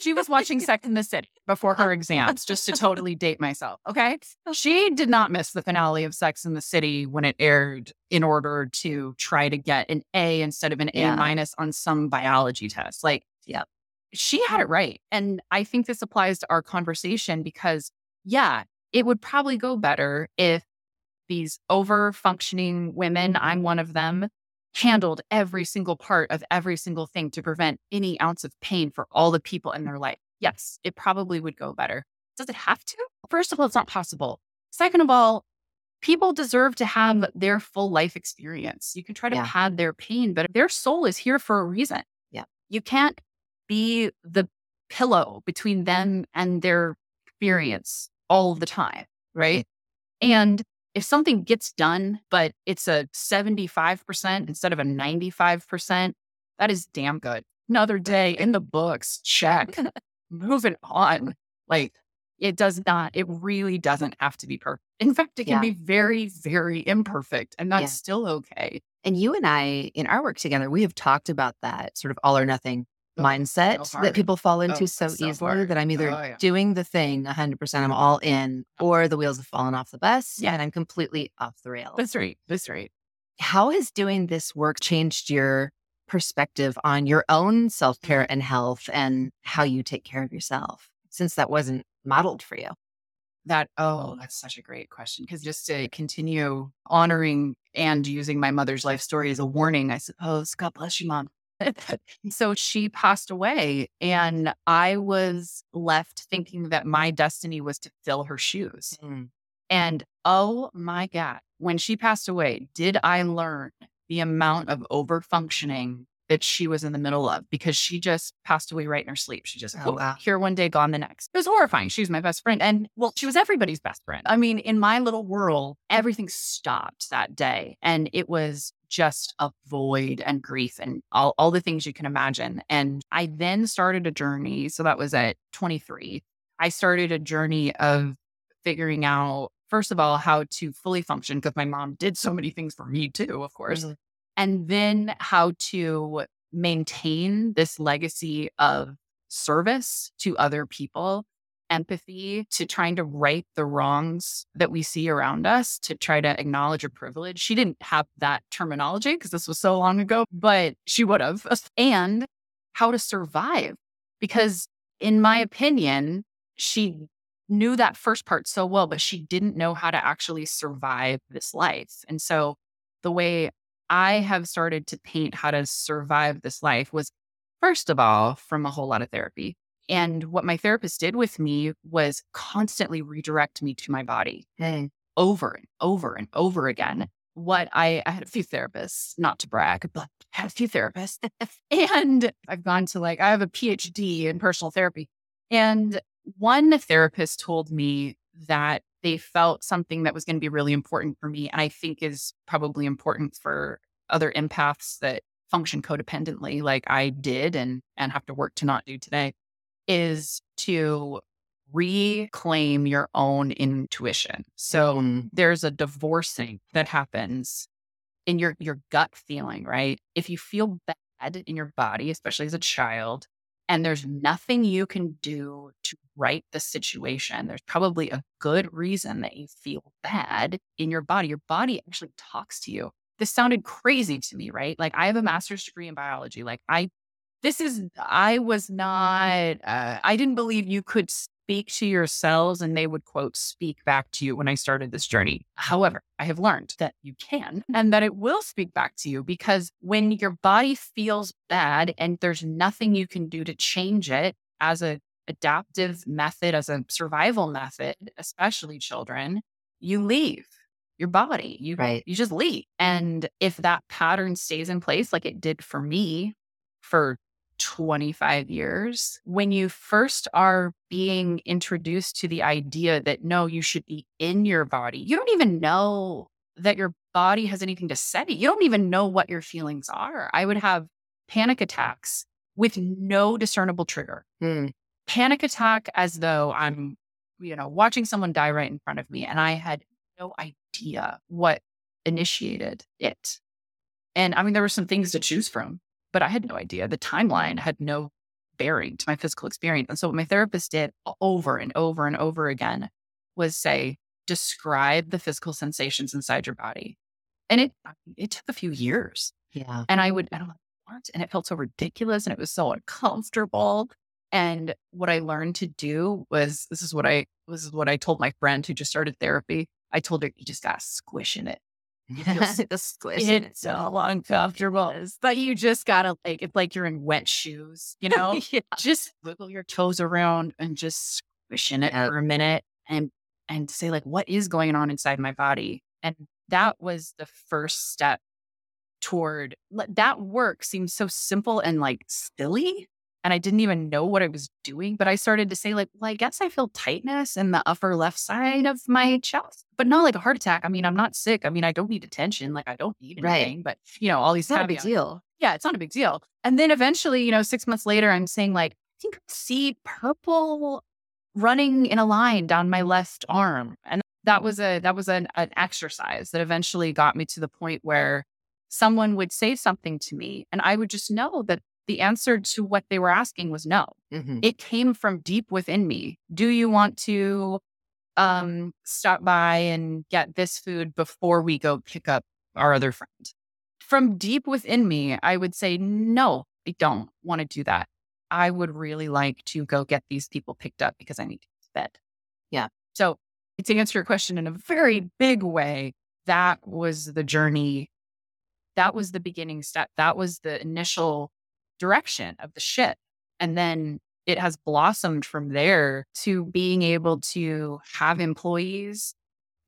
She was watching Sex in the City before her exams, just to totally date myself. Okay. She did not miss the finale of Sex in the City when it aired in order to try to get an A instead of an Yeah. A minus on some biology test. Like, Yep. she had it right. And I think this applies to our conversation because, yeah, it would probably go better if these over functioning women, I'm one of them, handled every single part of every single thing to prevent any ounce of pain for all the people in their life. Yes, it probably would go better. Does it have to? First of all, it's not possible. Second of all, people deserve to have their full life experience. You can try to Yeah. pad their pain, but their soul is here for a reason. Yeah. You can't be the pillow between them and their experience all the time. Right. Mm. And if something gets done, but it's a 75% instead of a 95%, that is damn good. Another day in the books, check. Moving on. Like it does not, it really doesn't have to be perfect. In fact, it can Yeah. be very, very imperfect, and that's Yeah. still okay. And you and I, in our work together, we have talked about that sort of all or nothing Oh, mindset so that people fall into Oh, so, so easily hard. that I'm either Oh, yeah. doing the thing 100%, I'm all in, or the wheels have fallen off the bus Yeah. and I'm completely off the rails. That's right. That's right. How has doing this work changed your perspective on your own self Mm-hmm. care and health and how you take care of yourself since that wasn't modeled for you? That, oh, that's such a great question. Because just to continue honoring and using my mother's life story as a warning, I suppose, God bless you, mom. so she passed away, and I was left thinking that my destiny was to fill her shoes. Mm. And oh my God, when she passed away, did I learn the amount of over functioning that she was in the middle of because she just passed away right in her sleep. She just, Oh, wow. here one day, gone the next. It was horrifying. She was my best friend. And well, she was everybody's best friend. I mean, in my little world, everything stopped that day. And it was just a void and grief and all, all the things you can imagine. And I then started a journey. So that was at 23. I started a journey of figuring out, first of all, how to fully function because my mom did so many things for me too, of course. Mhm. And then how to maintain this legacy of service to other people, empathy to trying to right the wrongs that we see around us, to try to acknowledge a privilege. She didn't have that terminology because this was so long ago, but she would have. And how to survive. Because, in my opinion, she knew that first part so well, but she didn't know how to actually survive this life. And so the way I have started to paint how to survive this life was, first of all, from a whole lot of therapy. And what my therapist did with me was constantly redirect me to my body Hey. over and over and over again. What I, I had a few therapists, not to brag, but I had a few therapists. and I've gone to like, I have a PhD in personal therapy. And one therapist told me that they felt something that was going to be really important for me. And I think is probably important for other empaths that function codependently, like I did and, and have to work to not do today, is to reclaim your own intuition. So Mm. there's a divorcing that happens in your your gut feeling, right? If you feel bad in your body, especially as a child, and there's nothing you can do to right the situation, there's probably a good reason that you feel bad in your body. Your body actually talks to you. This sounded crazy to me, right? Like I have a master's degree in biology. Like I this is I was not uh, I didn't believe you could speak to yourselves and they would quote speak back to you when I started this journey. However, I have learned that you can and that it will speak back to you because when your body feels bad and there's nothing you can do to change it as a adaptive method as a survival method, especially children, you leave your body. You Right. you just leave. And if that pattern stays in place like it did for me for 25 years, when you first are being introduced to the idea that no, you should be in your body, you don't even know that your body has anything to say. You don't even know what your feelings are. I would have panic attacks with no discernible trigger. Hmm. Panic attack as though I'm, you know, watching someone die right in front of me and I had no idea what initiated it. And I mean, there were some things to choose from, but I had no idea. The timeline had no bearing to my physical experience. And so, what my therapist did over and over and over again was say, describe the physical sensations inside your body. And it it took a few years. Yeah. And I would, and I'm like, what? And it felt so ridiculous and it was so uncomfortable. And what I learned to do was this is what I this is what I told my friend who just started therapy. I told her, you just gotta squish in it. Feels- the squish. It's so uncomfortable. But you just gotta like it's like you're in wet shoes, you know? yeah. just wiggle your toes around and just squish in it for a minute and and say like what is going on inside my body and that was the first step toward that work seems so simple and like silly and i didn't even know what i was doing but i started to say like well i guess i feel tightness in the upper left side of my chest but not like a heart attack i mean i'm not sick i mean i don't need attention like i don't need Right. anything but you know all these It's not a big deal. yeah, it's not a big deal. And then eventually, you know, six months later, I'm saying like, I think I see purple running in a line down my left arm. And that was a that was an, an exercise that eventually got me to the point where someone would say something to me and I would just know that the answer to what they were asking was no. Mhm. It came from deep within me. Do you want to um stop by and get this food before we go pick up our other friend? From deep within me, I would say, no, I don't want to do that. I would really like to go get these people picked up because I need to to bed. Yeah. So to answer your question in a very big way, that was the journey. That was the beginning step. That was the initial direction of the ship. And then it has blossomed from there to being able to have employees,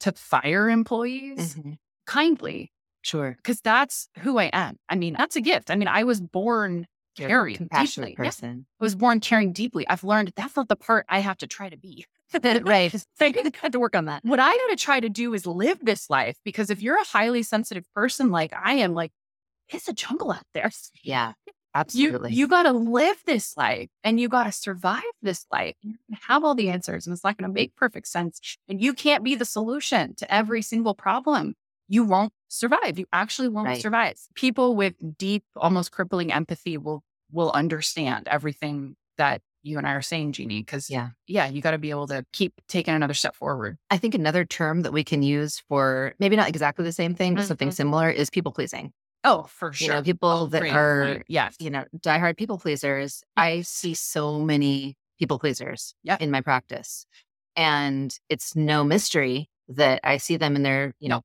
to fire employees Mhm. kindly, Sure. because that's who I am. I mean, that's a gift. I mean, I was born You're a caring compassionate deeply. Yeah. person. I was born caring deeply. I've learned that's not the part I have to try to be. right. I had to work on that. what I got to try to do is live this life because if you're a highly sensitive person like I am, like it's a jungle out there. Yeah. You Absolutely. you got to live this life and you got to survive this life. Going have all the answers and it's not going to make perfect sense. And you can't be the solution to every single problem. You won't survive. You actually won't Right. survive. People with deep, almost crippling empathy will will understand everything that you and I are saying, Jeannie. Because yeah. yeah, you got to be able to keep taking another step forward. I think another term that we can use for maybe not exactly the same thing, but something Mhm. similar is people pleasing. Oh, for You know, people that are, point. yes, you know, diehard people pleasers. I see so many people pleasers Yeah. in my practice. And it's no mystery that I see them in their, you know,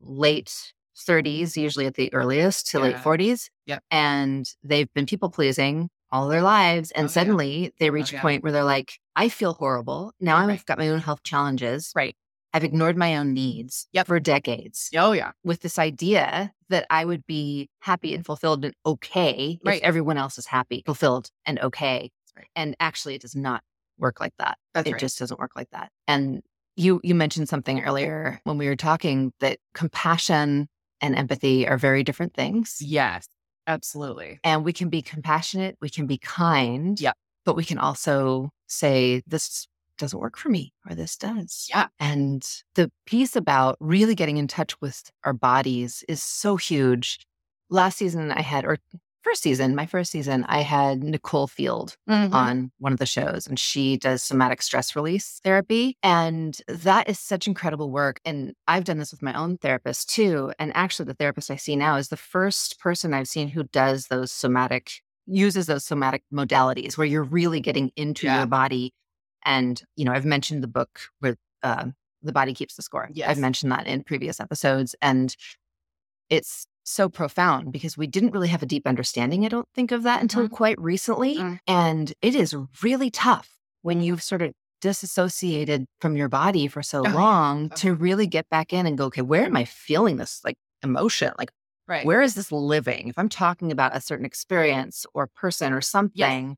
late 30s, usually at the earliest to late 40s. Yep. And they've been people pleasing all their lives. And Oh, yeah. suddenly they reach yeah. a point where they're like, I feel horrible. Now I've got my own health challenges. right. I've ignored my own needs Yep. for decades Oh yeah, with this idea that I would be happy and fulfilled and okay Right. if everyone else is happy, fulfilled, and okay. right. And actually, it does not work like that. That's it right. just doesn't work like that. And you you mentioned something earlier when we were talking that compassion and empathy are very different things. yes, absolutely. And we can be compassionate, we can be kind, Yep. but we can also say this doesn't work for me or this does. Yeah. And the piece about really getting in touch with our bodies is so huge. Last season, I had, or first season, my first season, I had Nicole Field Mhm. on one of the shows, and she does somatic stress release therapy. And that is such incredible work. And I've done this with my own therapist too. And actually, the therapist I see now is the first person I've seen who does those somatic, uses those somatic modalities where you're really getting into Yeah. your body. And, you know, I've mentioned the book where uh, the body keeps the score. Yes. I've mentioned that in previous episodes. And it's so profound because we didn't really have a deep understanding, I don't think, of that until Mhm. quite recently. Mm. And it is really tough when you've sort of disassociated from your body for so Oh, long Oh. to really get back in and go, okay, where am I feeling this like emotion? Like, Right. where is this living? If I'm talking about a certain experience or person or something,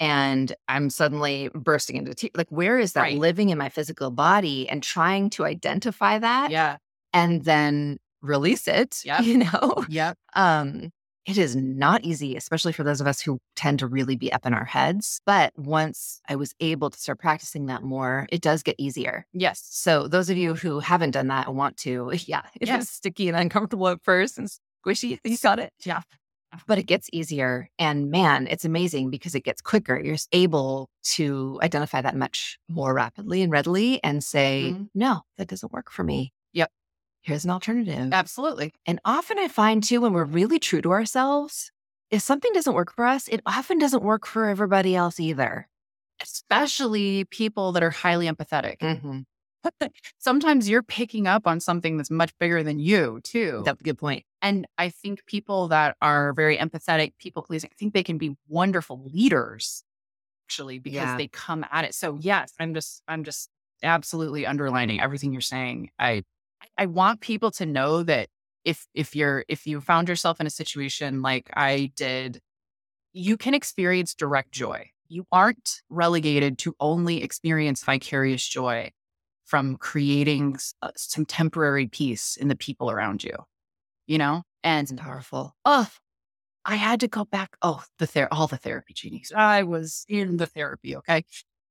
and I'm suddenly bursting into tears, like, where is that Right. living in my physical body? And trying to identify that yeah. and then release it, Yeah. you know? Yeah. Um, it is not easy, especially for those of us who tend to really be up in our heads. But once I was able to start practicing that more, it does get easier. Yes. So those of you who haven't done that and want to, yeah, it is sticky and uncomfortable at first and squishy. You got it. Yeah. But it gets easier. And man, it's amazing because it gets quicker. You're able to identify that much more rapidly and readily and say, Mhm. no, that doesn't work for me. Yep. Here's an alternative. Absolutely. And often I find too, when we're really true to ourselves, if something doesn't work for us, it often doesn't work for everybody else either. Especially people that are highly empathetic. Mm-hmm. Sometimes you're picking up on something that's much bigger than you, too. That's a good point. And I think people that are very empathetic, people pleasing, I think they can be wonderful leaders actually because Yeah. they come at it. So yes, I'm just I'm just absolutely underlining everything you're saying. I I want people to know that if if you're if you found yourself in a situation like I did, you can experience direct joy. You aren't relegated to only experience vicarious joy from creating uh, some temporary peace in the people around you. You know? It's And powerful. oh, I had to go back. Oh, the ther- all the therapy genies. I was in the therapy, okay.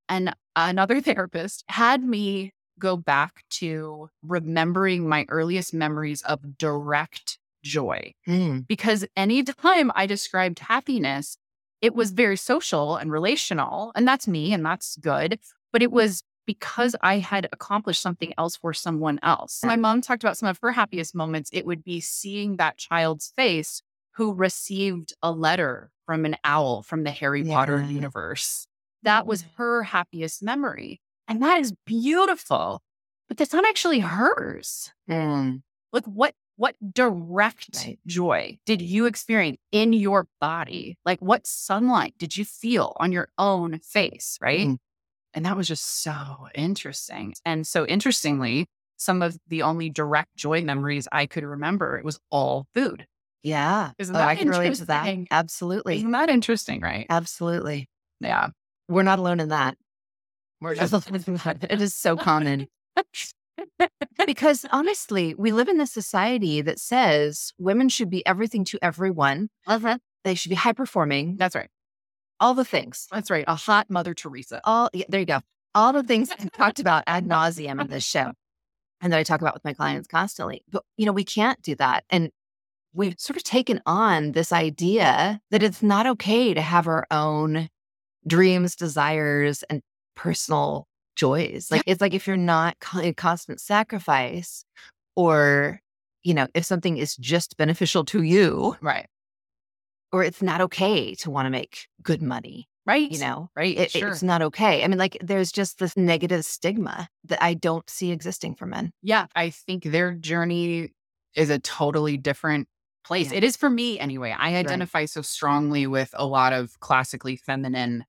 And another therapist had me go back to remembering my earliest memories of direct joy Mm. because anytime I described happiness, it was very social and relational, and that's me, and that's good. But it was because I had accomplished something else for someone else. My mom talked about some of her happiest moments. It would be seeing that child's face who received a letter from an owl from the Harry Potter universe. That was her happiest memory. And that is beautiful, but that's not actually hers Mm. like what what direct Right. joy did you experience in your body like what sunlight did you feel on your own face right Mhm. And that was just so interesting and so interestingly some of the only direct joy memories i could remember it was all food Yeah. Isn't oh, that I can relate to that. Absolutely. isn't that interesting right Absolutely. yeah We're not alone in that. We're not alone in that. It is so common. because honestly, we live in a society that says women should be everything to everyone. Uh-huh. They should be high performing, that's right all the things. that's right a hot mother teresa all yeah, there you go. All the things I've talked about ad nauseum in this show, and that I talk about with my clients constantly. But you know, we can't do that, and we've sort of taken on this idea that it's not okay to have our own dreams, desires, and personal joys. Like it's like if you're not in constant sacrifice, or you know, if something is just beneficial to you, right or it's not okay to want to make good money. right You know, right it, sure it's not okay. I mean, like, there's just this negative stigma that I don't see existing for men. yeah, I think their journey is a totally different place. Yeah. It is for me anyway. I identify so strongly with a lot of classically feminine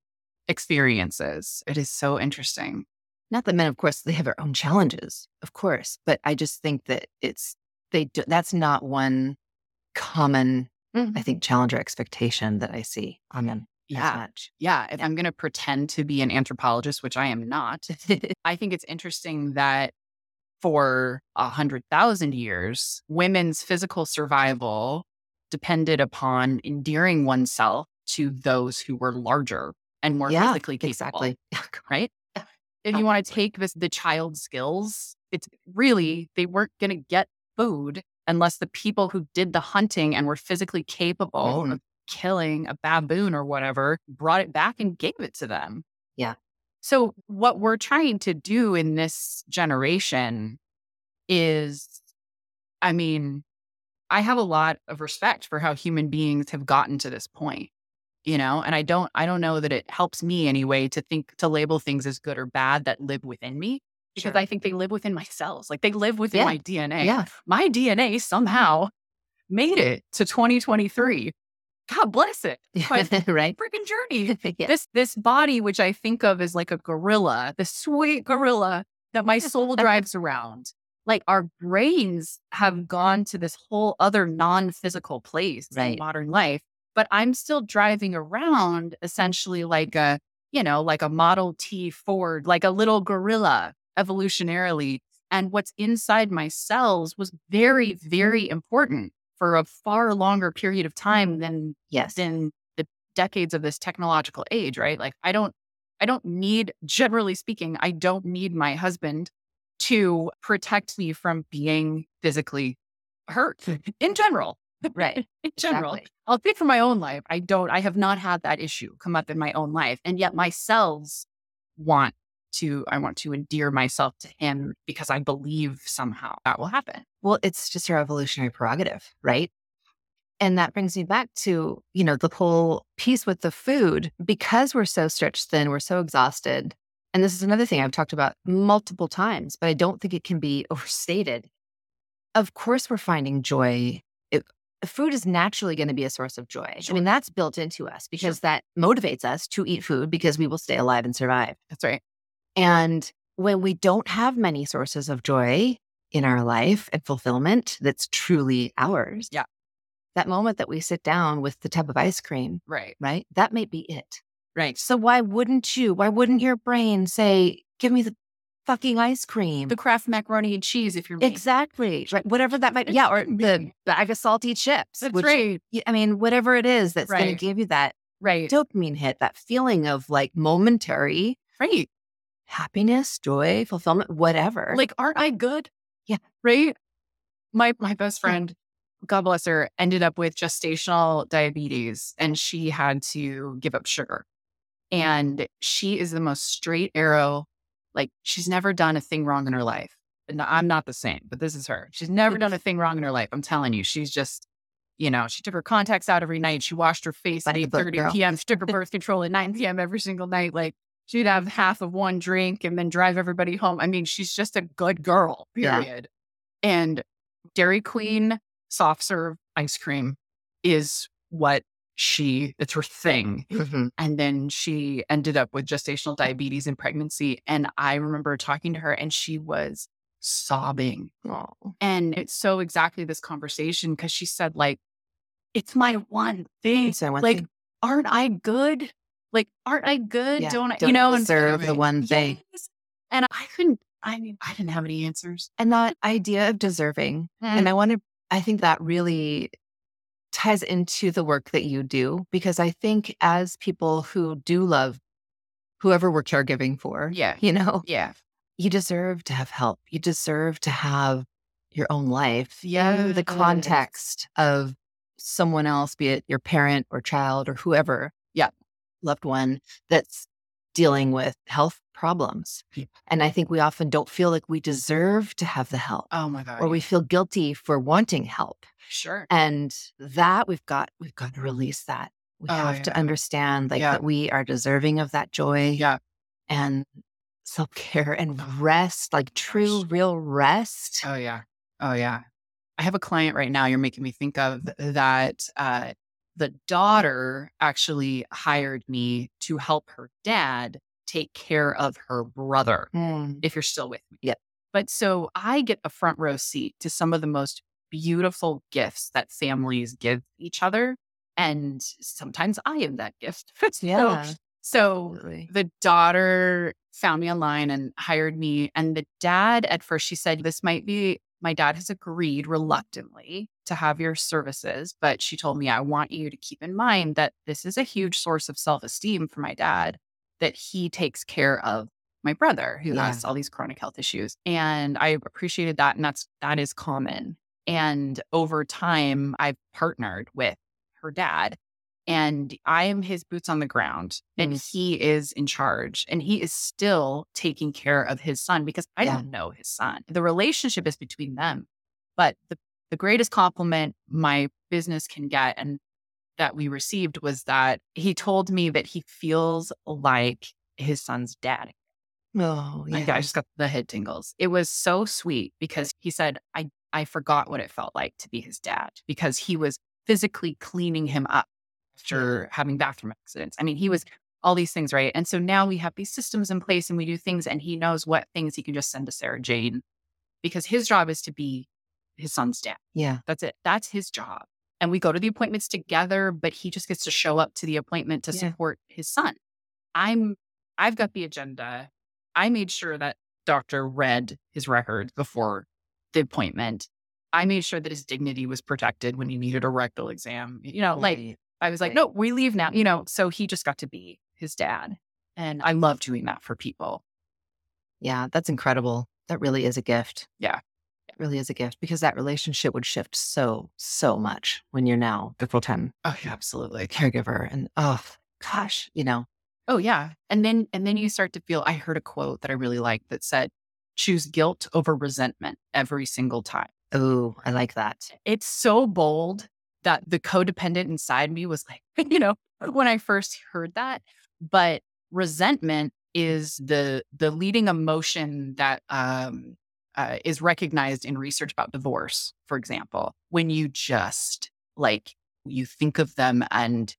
experiences. It is so interesting. Not that men, of course, they have their own challenges, of course, but I just think that it's they. Do, that's not one common, Mm-hmm. I think, challenge or expectation that I see on them as Yeah. much. Yeah. If I'm going to pretend to be an anthropologist, which I am not, I think it's interesting that for a hundred thousand years, women's physical survival depended upon endearing oneself to those who were larger and more yeah, physically capable. exactly. right? If you want to take this the child skills, it's really they weren't going to get food unless the people who did the hunting and were physically capable Mhm. of killing a baboon or whatever brought it back and gave it to them. Yeah. So what we're trying to do in this generation is I mean, I have a lot of respect for how human beings have gotten to this point you know and i don't i don't know that it helps me anyway to think to label things as good or bad that live within me because Sure. i think they live within my cells like they live within Yeah. my dna Yeah. my dna mm-hmm. somehow made it to 2023 God bless it. My right? freaking journey. yeah. This this body, which I think of as like a gorilla, the sweet gorilla that my soul drives around. Like our brains have gone to this whole other non-physical place Right. in modern life, but I'm still driving around essentially like a, you know, like a Model T Ford, like a little gorilla evolutionarily. And what's inside my cells was very, very important for a far longer period of time than Yes. in the decades of this technological age, right? Like I don't I don't need generally speaking, I don't need my husband to protect me from being physically hurt in general. Right. in general. Exactly. I'll speak for my own life. I don't I have not had that issue come up in my own life. And yet my cells want to I want to endear myself to him because I believe somehow that will happen. Well, it's just your evolutionary prerogative, right? And that brings me back to, you know, the whole piece with the food, because we're so stretched thin, we're so exhausted. And this is another thing I've talked about multiple times, but I don't think it can be overstated. Of course, we're finding joy. It, food is naturally going to be a source of joy. I mean, that's built into us because that motivates us to eat food because we will stay alive and survive. That's right. And when we don't have many sources of joy in our life and fulfillment that's truly ours, Yeah. that moment that we sit down with the tub of ice cream, Right. right? That may be it. Right. So why wouldn't you? Why wouldn't your brain say, "Give me the fucking ice cream"? The Kraft macaroni and cheese if you're me. exactly right. Whatever that might, be. yeah, or the bag of salty chips. That's which- right. I mean, whatever it is that's gonna give you that Right. dopamine hit, that feeling of like momentary Right. Happiness, joy, fulfillment, whatever. Like, aren't I good? Yeah. Right. My my best friend, God bless her, ended up with gestational diabetes and she had to give up sugar. And she is the most straight arrow. Like she's never done a thing wrong in her life. And I'm not the same, but this is her. She's never done a thing wrong in her life. I'm telling you, she's just, you know, she took her contacts out every night. She washed her face at By the book, 8:30 p.m. She took her birth control at 9 p.m. every single night. Like she'd have half of one drink and then drive everybody home. I mean, she's just a good girl, Yeah. period. And Dairy Queen soft serve ice cream is what she, it's her thing. Mhm. And then she ended up with gestational diabetes and pregnancy. And I remember talking to her and she was sobbing. Aw. And it's so exactly this conversation because she said, like, it's my one thing. It's my one like, thing. aren't I good? Like, aren't I good? Yeah, Don't I, don't you know, and- deserve the one thing. Yes. And I couldn't, I mean, I didn't have any answers. And that idea of deserving, and mm-hmm. I want to, I think that really ties into the work that you do because I think as people who do love whoever we're caregiving for, Yeah. you know, yeah. you deserve to have help. You deserve to have your own life. Yeah. the context of someone else, be it your parent or child or whoever, Yeah. Loved one that's dealing with health problems. Yeah. And I think we often don't feel like we deserve to have the help Oh my God. or we feel guilty for wanting help. sure. And that we've got we've got to release that. We Oh, have to understand like Yeah. that we are deserving of that joy Yeah. and self-care and Oh, rest, like true real rest. Oh yeah. Oh yeah. I have a client right now you're making me think of that uh the daughter actually hired me to help her dad take care of her brother Mm. if you're still with me. Yep. But so I get a front row seat to some of the most beautiful gifts that families give each other and sometimes I am that gift. So- Yeah. so Absolutely. the daughter found me online and hired me. And the dad, at first, she said, This might be my dad has agreed reluctantly to have your services. But she told me, I want you to keep in mind that this is a huge source of self esteem for my dad, that he takes care of my brother who Yeah. has all these chronic health issues. And I appreciated that. And that's, that is common. And over time, I've partnered with her dad and I am his boots on the ground and mm. he is in charge and he is still taking care of his son because I Yeah. don't know his son. The relationship is between them. But the, the greatest compliment my business can get and that we received was that he told me that he feels like his son's dad. Oh, Like, I just got the head tingles. It was so sweet because he said, I, I forgot what it felt like to be his dad because he was physically cleaning him up after having bathroom accidents. I mean, he was all these things, right? And so now we have these systems in place and we do things, and he knows what things he can just send to Sarah Jane because his job is to be his son's dad. Yeah. That's it. That's his job. And we go to the appointments together, but he just gets to show up to the appointment to Yeah. support his son. I'm I've got the agenda. I made sure that doctor read his record before the appointment. I made sure that his dignity was protected when he needed a rectal exam. You know, like Right. I was like, Right. no, we leave now. You know, so he just got to be his dad. And I love doing that for people. Yeah, that's incredible. That really is a gift. Yeah. It really is a gift because that relationship would shift so, so much when you're now the full time Oh, yeah, absolutely. caregiver. And oh, gosh, you know, Oh yeah. And then and then you start to feel I heard a quote that I really liked that said, choose guilt over resentment every single time. oh, I like that. It's so bold that the codependent inside me was like, you know, when I first heard that. But resentment is the the leading emotion that um uh, is recognized in research about divorce, for example, when you just like you think of them and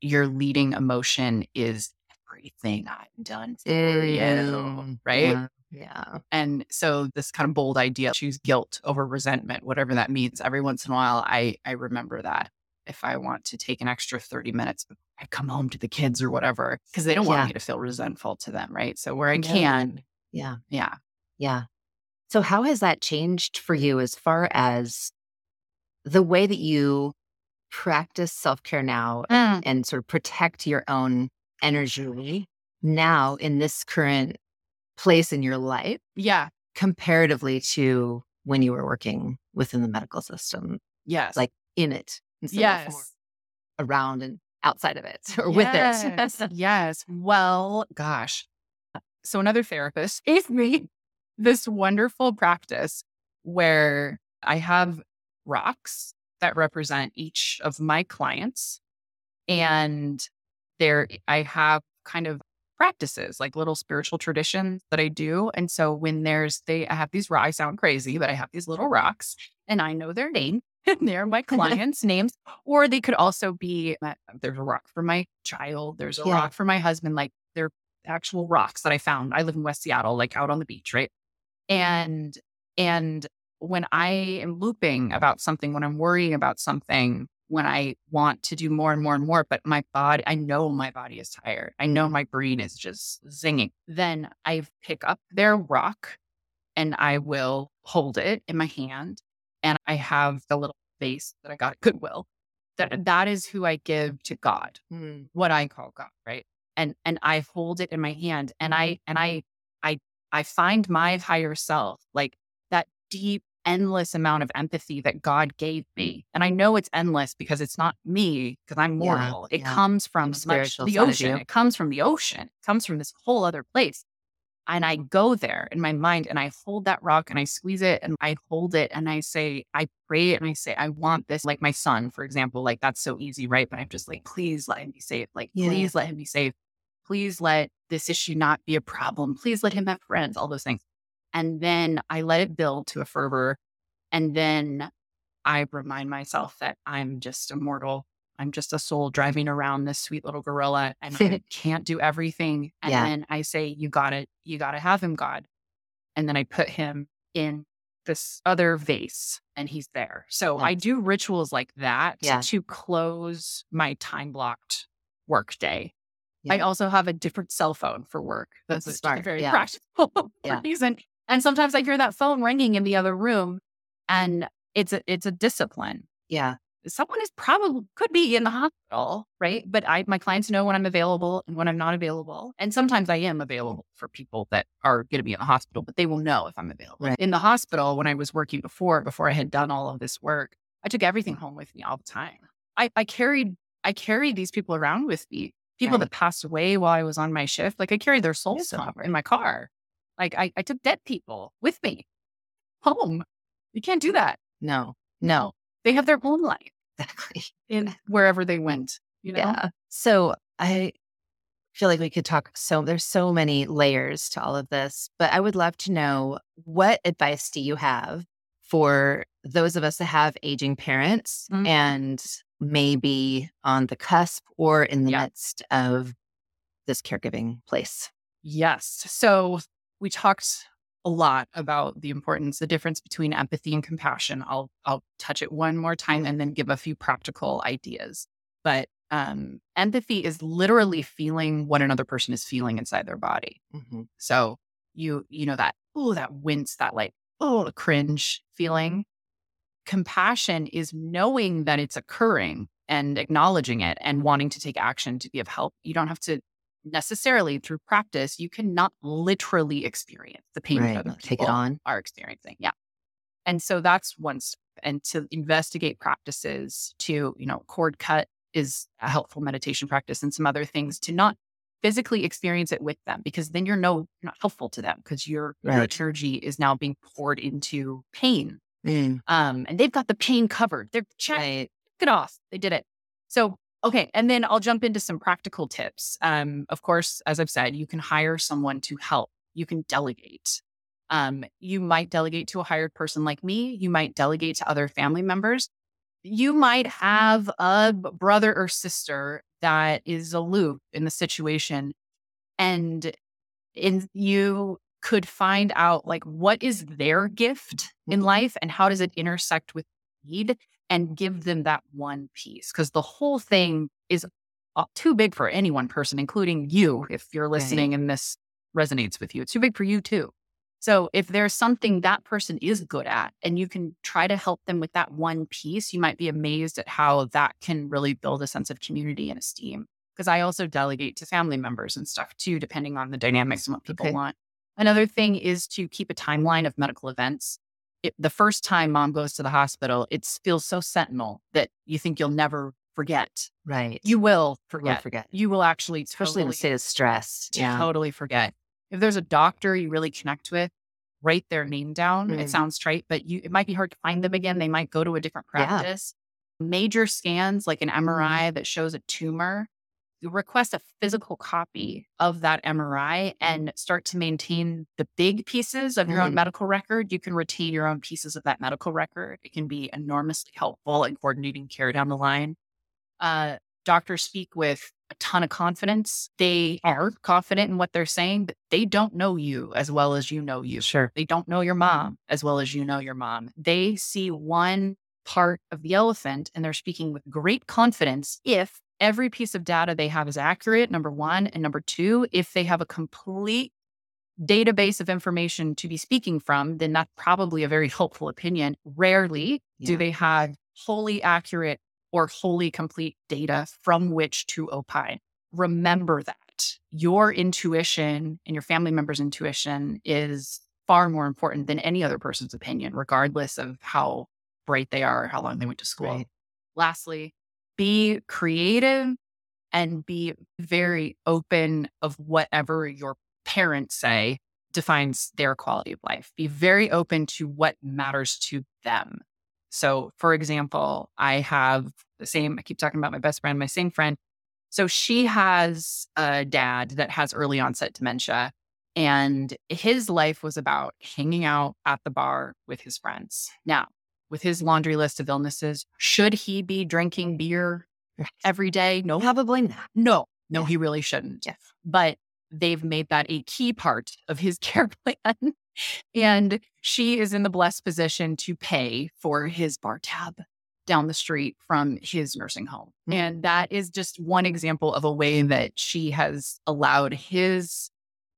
your leading emotion is everything I've done for you, right? Yeah. yeah. And so this kind of bold idea, choose guilt over resentment, whatever that means. Every once in a while, I I remember that if I want to take an extra 30 minutes, I come home to the kids or whatever, because they don't want Yeah. me to feel resentful to them, right? So where I No. can, Yeah. yeah. Yeah. So, how has that changed for you as far as the way that you practice self care now mm. and sort of protect your own energy now in this current place in your life Yeah. comparatively to when you were working within the medical system, Yes. like in it instead of more yes. around and outside of it or with it? yes. Well, gosh. So another therapist gave me this wonderful practice where I have rocks that represent each of my clients. Mm-hmm. And there I have kind of practices, like little spiritual traditions that I do. And so when there's they I have these I sound crazy, but I have these little rocks and I know their name. And they're my clients' names. Or they could also be uh, there's a rock for my child, there's a Yeah. rock for my husband. Like they're actual rocks that I found. I live in West Seattle, like out on the beach, right? And and when I am looping about something, when I'm worrying about something, when I want to do more and more and more, but my body, I know my body is tired. I know my brain is just zinging. Then I pick up their rock and I will hold it in my hand. And I have the little vase that I got at Goodwill. That that is who I give to God Mm, what I call God, right? And and I hold it in my hand and I and I I I find my higher self, like that deep, endless amount of empathy that God gave me. And I know it's endless because it's not me, because I'm Yeah, mortal. it yeah. comes from The much, the ocean. It comes from the ocean. It comes from this whole other place. And I go there in my mind and I hold that rock and I squeeze it and I hold it and I say, I pray and I say, I want this. Like my son, for example, like that's so easy, right? But I'm just like, please let him be safe. Like, Yeah. please let him be safe. Please let this issue not be a problem. Please let him have friends, all those things. And then I let it build to a fervor. And then I remind myself that I'm just a mortal. I'm just a soul driving around this sweet little gorilla and I can't do everything. And Yeah. then I say, You got it. You got to have him, God. And then I put him in this other vase and he's there. So Yeah. I do rituals like that Yeah. to close my time blocked work day. I also have a different cell phone for work. That's smart. A very Yeah. practical Yeah. reason. And sometimes I hear that phone ringing in the other room, and it's a it's a discipline. yeah. Someone is probably could be in the hospital, right? But I my clients know when I'm available and when I'm not available. And sometimes I am available for people that are going to be in the hospital, but they will know if I'm available. Right. In the hospital, when I was working before, before I had done all of this work, I took everything home with me all the time. I, I carried I carried these people around with me. People Right. that passed away while I was on my shift, like I carried their souls in my car. Like I, I took dead people with me home. You can't do that. No, no, They have their own life exactly. in wherever they went. You know? Yeah. So I feel like we could talk so there's so many layers to all of this, but I would love to know what advice do you have for those of us that have aging parents Mhm. and maybe on the cusp or in the Yeah. midst of this caregiving place. Yes. So we talked a lot about the importance, the difference between empathy and compassion. I'll I'll touch it one more time and then give a few practical ideas. But um, empathy is literally feeling what another person is feeling inside their body. Mhm. So you you know that oh that wince that like oh cringe feeling. Compassion is knowing that it's occurring and acknowledging it and wanting to take action to be of help. You don't have to necessarily through practice. You cannot literally experience the pain Right. that other Take it on. are experiencing. Yeah. And so that's one step. And to investigate practices to, you know, cord cut is a helpful meditation practice and some other things to not physically experience it with them because then you're no you're not helpful to them because your, your Right. energy is now being poured into pain. Mm, Um, and they've got the pain covered. They're check Right. it off. They did it. So, okay. And then I'll jump into some practical tips. Um, of course, as I've said, you can hire someone to help. You can delegate. Um, you might delegate to a hired person like me. You might delegate to other family members. You might have a brother or sister that is aloof in the situation. And in, you could find out like what is their gift in Mhm. life and how does it intersect with need and give them that one piece because the whole thing is too big for any one person including you if you're listening and this resonates with you. It's too big for you too. So if there's something that person is good at and you can try to help them with that one piece you might be amazed at how that can really build a sense of community and esteem. Because i also delegate to family members and stuff too depending on the dynamics and what people Okay. want. Another thing is to keep a timeline of medical events it, the first time mom goes to the hospital, it feels so sentinel that you think you'll never forget. Right. You will will forget. forget. You will actually, Especially in a state of stress. Yeah. totally forget. If there's a doctor you really connect with, write their name down. Mm. It sounds trite, but you it might be hard to find them again. They might go to a different Yeah. practice. Major scans like an MRI that shows a tumor, request a physical copy of that MRI and start to maintain the big pieces of your own Mm. medical record. You can retain your own pieces of that medical record. It can be enormously helpful in coordinating care down the line. Uh, doctors speak with a ton of confidence. They are confident in what they're saying, but they don't know you as well as you know you. Sure. They don't know your mom as well as you know your mom. They see one part of the elephant and they're speaking with great confidence if every piece of data they have is accurate, number one. And number two, if they have a complete database of information to be speaking from, then that's probably a very helpful opinion. Rarely do they have wholly accurate or wholly complete data from which to opine. Remember that your intuition and your family member's intuition is far more important than any other person's opinion, regardless of how bright they are or how long they went to school. Right. Lastly, be creative and be very open of whatever your parents say defines their quality of life. Be very open to what matters to them. So, for example, I have the same, I keep talking about my best friend, my same friend. So, she has a dad that has early onset dementia, and his life was about hanging out at the bar with his friends. Now, with his laundry list of illnesses, should he be drinking beer every day? No, Probably not. no, no, Yeah. he really shouldn't. Yeah. But they've made that a key part of his care plan. and she is in the blessed position to pay for his bar tab down the street from his nursing home. Mm. And that is just one example of a way that she has allowed his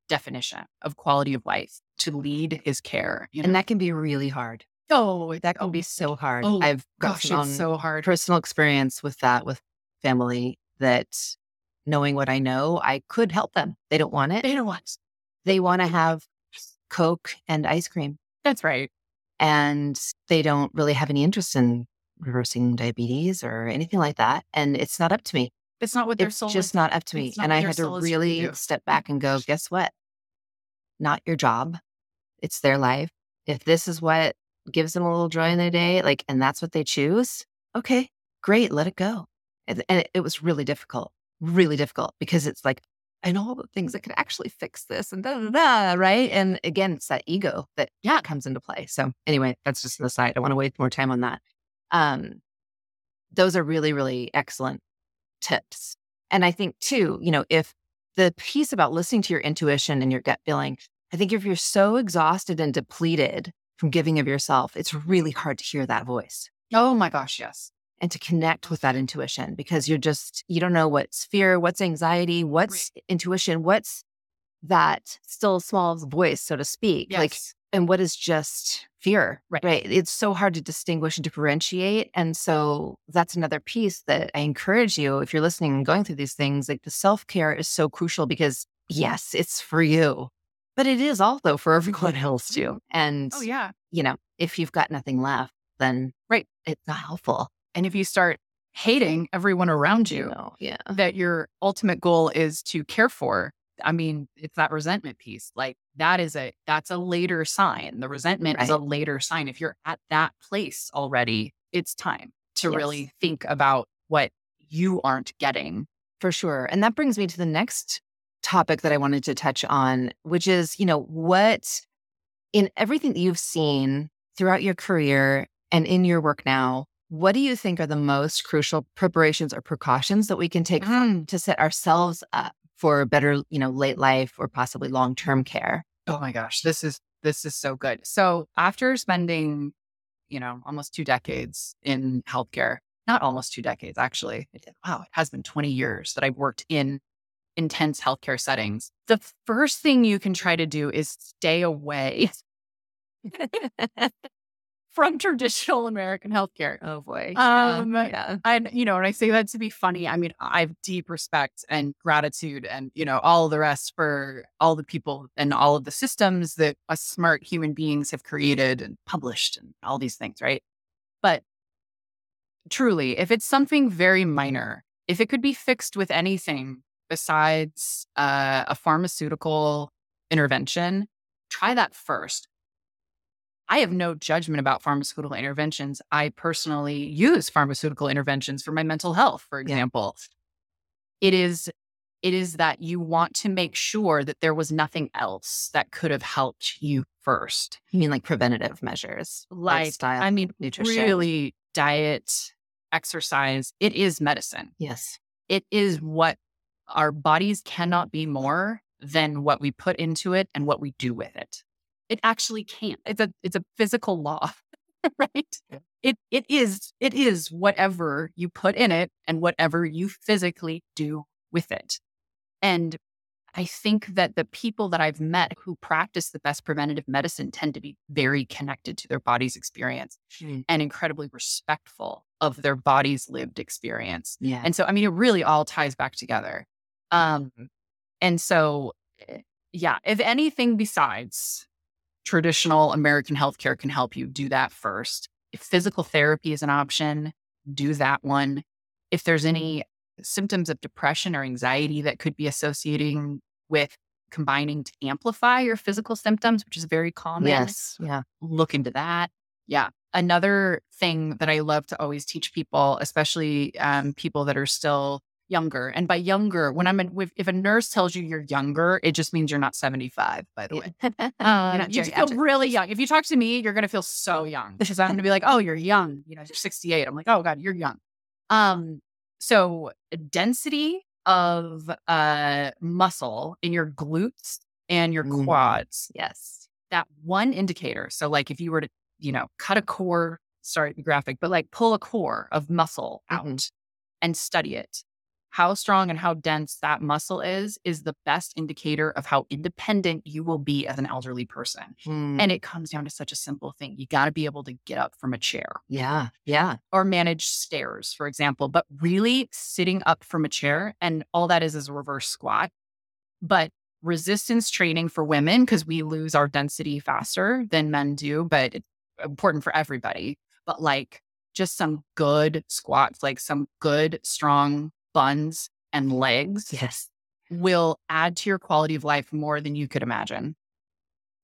definition of quality of life to lead his care. You know? And that can be really hard. Oh, That can be oh, so hard. Oh, I've got gosh, it's so hard. personal experience with that with family that knowing what I know, I could help them. They don't want it. They don't want. They want to have Coke and ice cream. That's right. and they don't really have any interest in reversing diabetes or anything like that. And it's not up to me. It's not what their It's soul just is. not up to me. And I had to soul is to really step mm. back and go, guess what? Not your job. It's their life. If this is what gives them a little joy in their day, like, and that's what they choose, okay, great, let it go. And, and it, it was really difficult, really difficult because it's like, I know all the things that could actually fix this and da da da, right? And again, it's that ego that Yeah. comes into play. So anyway, that's just an aside. I want to waste more time on that. Um, those are really, really excellent tips. And I think too, you know, if the piece about listening to your intuition and your gut feeling, I think if you're so exhausted and depleted from giving of yourself, it's really hard to hear that voice Oh my gosh, yes. and to connect with that intuition because you're just, you don't know what's fear, what's anxiety, what's intuition, what's that still small voice, so to speak. Yes. Like, and what is just fear, Right. right? It's so hard to distinguish and differentiate. And so that's another piece that I encourage you if you're listening and going through these things, like the self care is so crucial because, yes, it's for you, but it is also for everyone else too. And, oh yeah. you know, if you've got nothing left, then Right. it's not helpful. And if you start hating everyone around you, know, yeah. that your ultimate goal is to care for, I mean, it's that resentment piece. Like that is a that's a later sign. The resentment is a later sign. If you're at that place already, it's time to Yes. really think about what you aren't getting. For sure. And that brings me to the next topic that I wanted to touch on, which is, you know, what in everything that you've seen throughout your career and in your work now, what do you think are the most crucial preparations or precautions that we can take Mm. to set ourselves up for better, you know, late life or possibly long-term care? Oh my gosh, this is this is so good. So after spending, you know, almost two decades in healthcare, not almost two decades actually. Wow, it has been 20 years that I've worked in intense healthcare settings. The first thing you can try to do is stay away from traditional American healthcare. Oh boy. Um, yeah. And you know, and I say that to be funny. I mean, I have deep respect and gratitude, and you know, all the rest for all the people and all of the systems that us smart human beings have created and published, and all these things, right? But truly, if it's something very minor, if it could be fixed with anything besides uh, a pharmaceutical intervention, try that first. I have no judgment about pharmaceutical interventions. I personally use pharmaceutical interventions for my mental health, for Yeah. example. It is it is that you want to make sure that there was nothing else that could have helped you first. You mean like preventative measures? Like lifestyle, I mean nutrition. really diet, exercise, it is medicine. Yes. It is what our bodies cannot be more than what we put into it and what we do with it. It actually can't. It's a it's a physical law, right? Yeah. It it is it is whatever you put in it and whatever you physically do with it. And I think that the people that I've met who practice the best preventative medicine tend to be very connected to their body's experience hmm. and incredibly respectful of their body's lived experience. Yeah. And so, I mean, it really all ties back together. Um, and so, eh, yeah, if anything besides traditional American healthcare can help you, do that first. If physical therapy is an option, do that one. If there's any symptoms of depression or anxiety that could be associating with combining to amplify your physical symptoms, which is very common, yes. Yeah. look into that. Yeah. Another thing that I love to always teach people, especially um, people that are still younger, and by younger, when I'm in, if, a nurse tells you you're younger, it just means you're not 75, by the way. Um, you feel really young. If you talk to me, you're going to feel so young because I'm going to be like, oh, you're young. You know, you're 68. I'm like, oh, God, you're young. Um, so density of uh, muscle in your glutes and your Mm. quads yes. that one indicator. So, like if you were to, you know, cut a core, sorry to be graphic, but like pull a core of muscle out Mhm. and study it, how strong and how dense that muscle is, is the best indicator of how independent you will be as an elderly person. Mm, And it comes down to such a simple thing. You got to be able to get up from a chair yeah. Yeah. or manage stairs, for example, but really sitting up from a chair. And all that is is a reverse squat. But resistance training for women, because we lose our density faster than men do, but it's important for everybody. But like just some good squats, like some good, strong buns and legs Yes. will add to your quality of life more than you could imagine.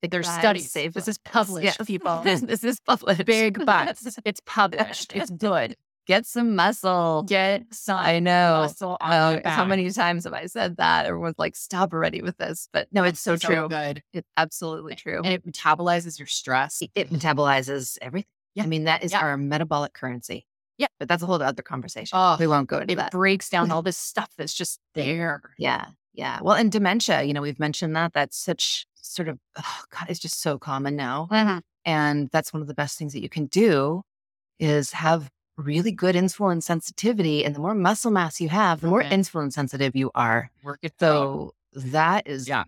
There's studies. This is published, Yes. people. this, this is published. Big butts. It's published. It's good. Get some muscle. Get some I know. muscle on oh, back. how many times have I said that? Everyone's like, stop already with this. But no, it's so, true. good. It's absolutely true. And it metabolizes your stress. it metabolizes everything. Yeah. I mean, that is Yeah. our metabolic currency. Yeah. But that's a whole other conversation. Oh, we won't go into It that. breaks down all this stuff that's just there. Yeah. Yeah. Well, and dementia, you know, we've mentioned that. That's such sort of, oh God, it's just so common now. Mm-hmm. And that's one of the best things that you can do is have really good insulin sensitivity. And the more muscle mass you have, the more Okay. insulin sensitive you are. Work it out. So that is Yeah.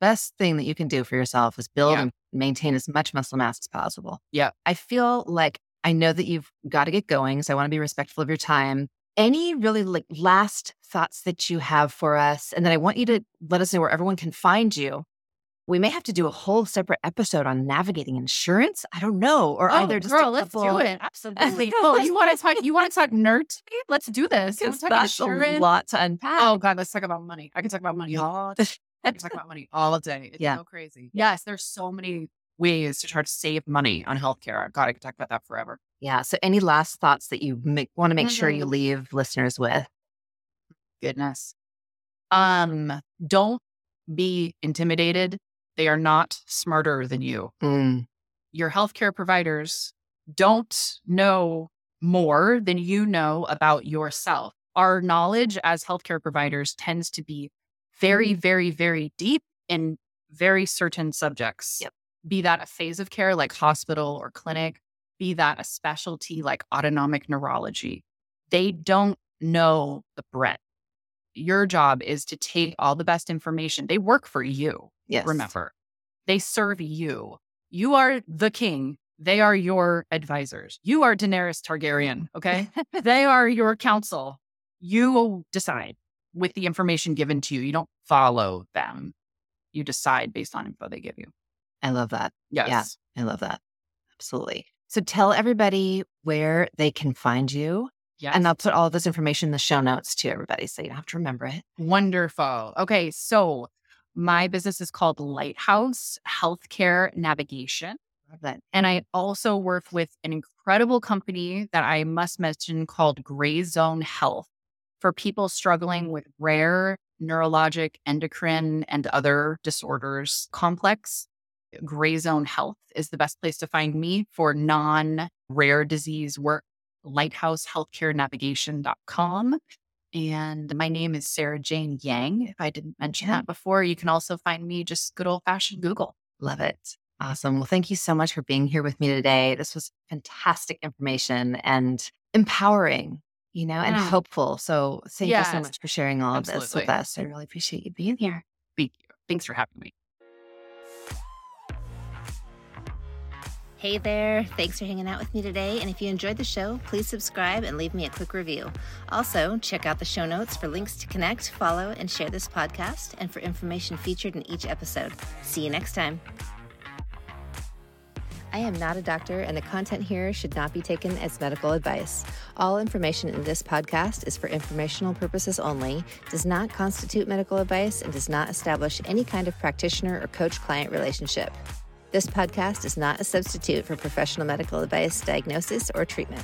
best thing that you can do for yourself is build Yeah. and maintain as much muscle mass as possible. Yeah. I feel like I know that you've got to get going, so I want to be respectful of your time. Any really like last thoughts that you have for us? And then I want you to let us know where everyone can find you. We may have to do a whole separate episode on navigating insurance. I don't know, or Oh, either just a girl, let's do it. Absolutely. oh, you want to talk? You want to talk nerd? Let's do this. To talk that's a lot to oh, unpack. Oh God, let's talk about money. I can talk about money all day. I can talk about money all day. It's Yeah. so crazy. Yes, there's so many ways to try to save money on healthcare. God, I could talk about that forever. Yeah. So, any last thoughts that you make, want to make sure you Mhm. leave listeners with? Goodness. Um, don't be intimidated. They are not smarter than you. Mm, Your healthcare providers don't know more than you know about yourself. Our knowledge as healthcare providers tends to be very, very, very deep in very certain subjects. Yep. Be that a phase of care like hospital or clinic, be that a specialty like autonomic neurology. They don't know the breadth. Your job is to take all the best information. They work for you yes. remember. They serve you. You are the king. They are your advisors. You are Daenerys Targaryen, okay? they are your counsel. You decide with the information given to you. You don't follow them. You decide based on info they give you. I love that. Yes. I love that. Absolutely. So tell everybody where they can find you. Yes. And I'll put all of this information in the show notes to everybody so you don't have to remember it. Wonderful. Okay, so my business is called Lighthouse Healthcare Navigation. And I also work with an incredible company that I must mention called Gray Zone Health for people struggling with rare neurologic, endocrine, and other disorders complex. Gray Zone Health is the best place to find me for non rare disease work. LighthouseHealthcareNavigation.com. And my name is Sarah Jane Yang. If I didn't mention Yeah. that before, you can also find me just good old fashioned Google. Love it. Awesome. Well, thank you so much for being here with me today. This was fantastic information and empowering, you know, and Mm. hopeful. So thank you so much for sharing all of this with us. I really appreciate you being here. Thank you. Thanks for having me. Hey there, thanks for hanging out with me today. And if you enjoyed the show, please subscribe and leave me a quick review. Also, check out the show notes for links to connect, follow, and share this podcast, and for information featured in each episode. See you next time. I am not a doctor, and the content here should not be taken as medical advice. All information in this podcast is for informational purposes only, does not constitute medical advice, and does not establish any kind of practitioner or coach client relationship. This podcast is not a substitute for professional medical advice, diagnosis, or treatment.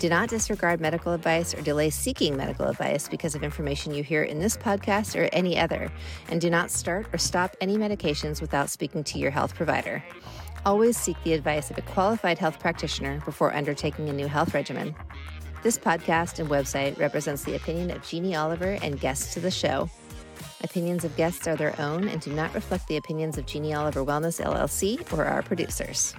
Do not disregard medical advice or delay seeking medical advice because of information you hear in this podcast or any other, and do not start or stop any medications without speaking to your health provider. Always seek the advice of a qualified health practitioner before undertaking a new health regimen. This podcast and website represents the opinion of Jeannie Oliver and guests to the show. Opinions of guests are their own and do not reflect the opinions of Jeannie Oliver Wellness LLC or our producers.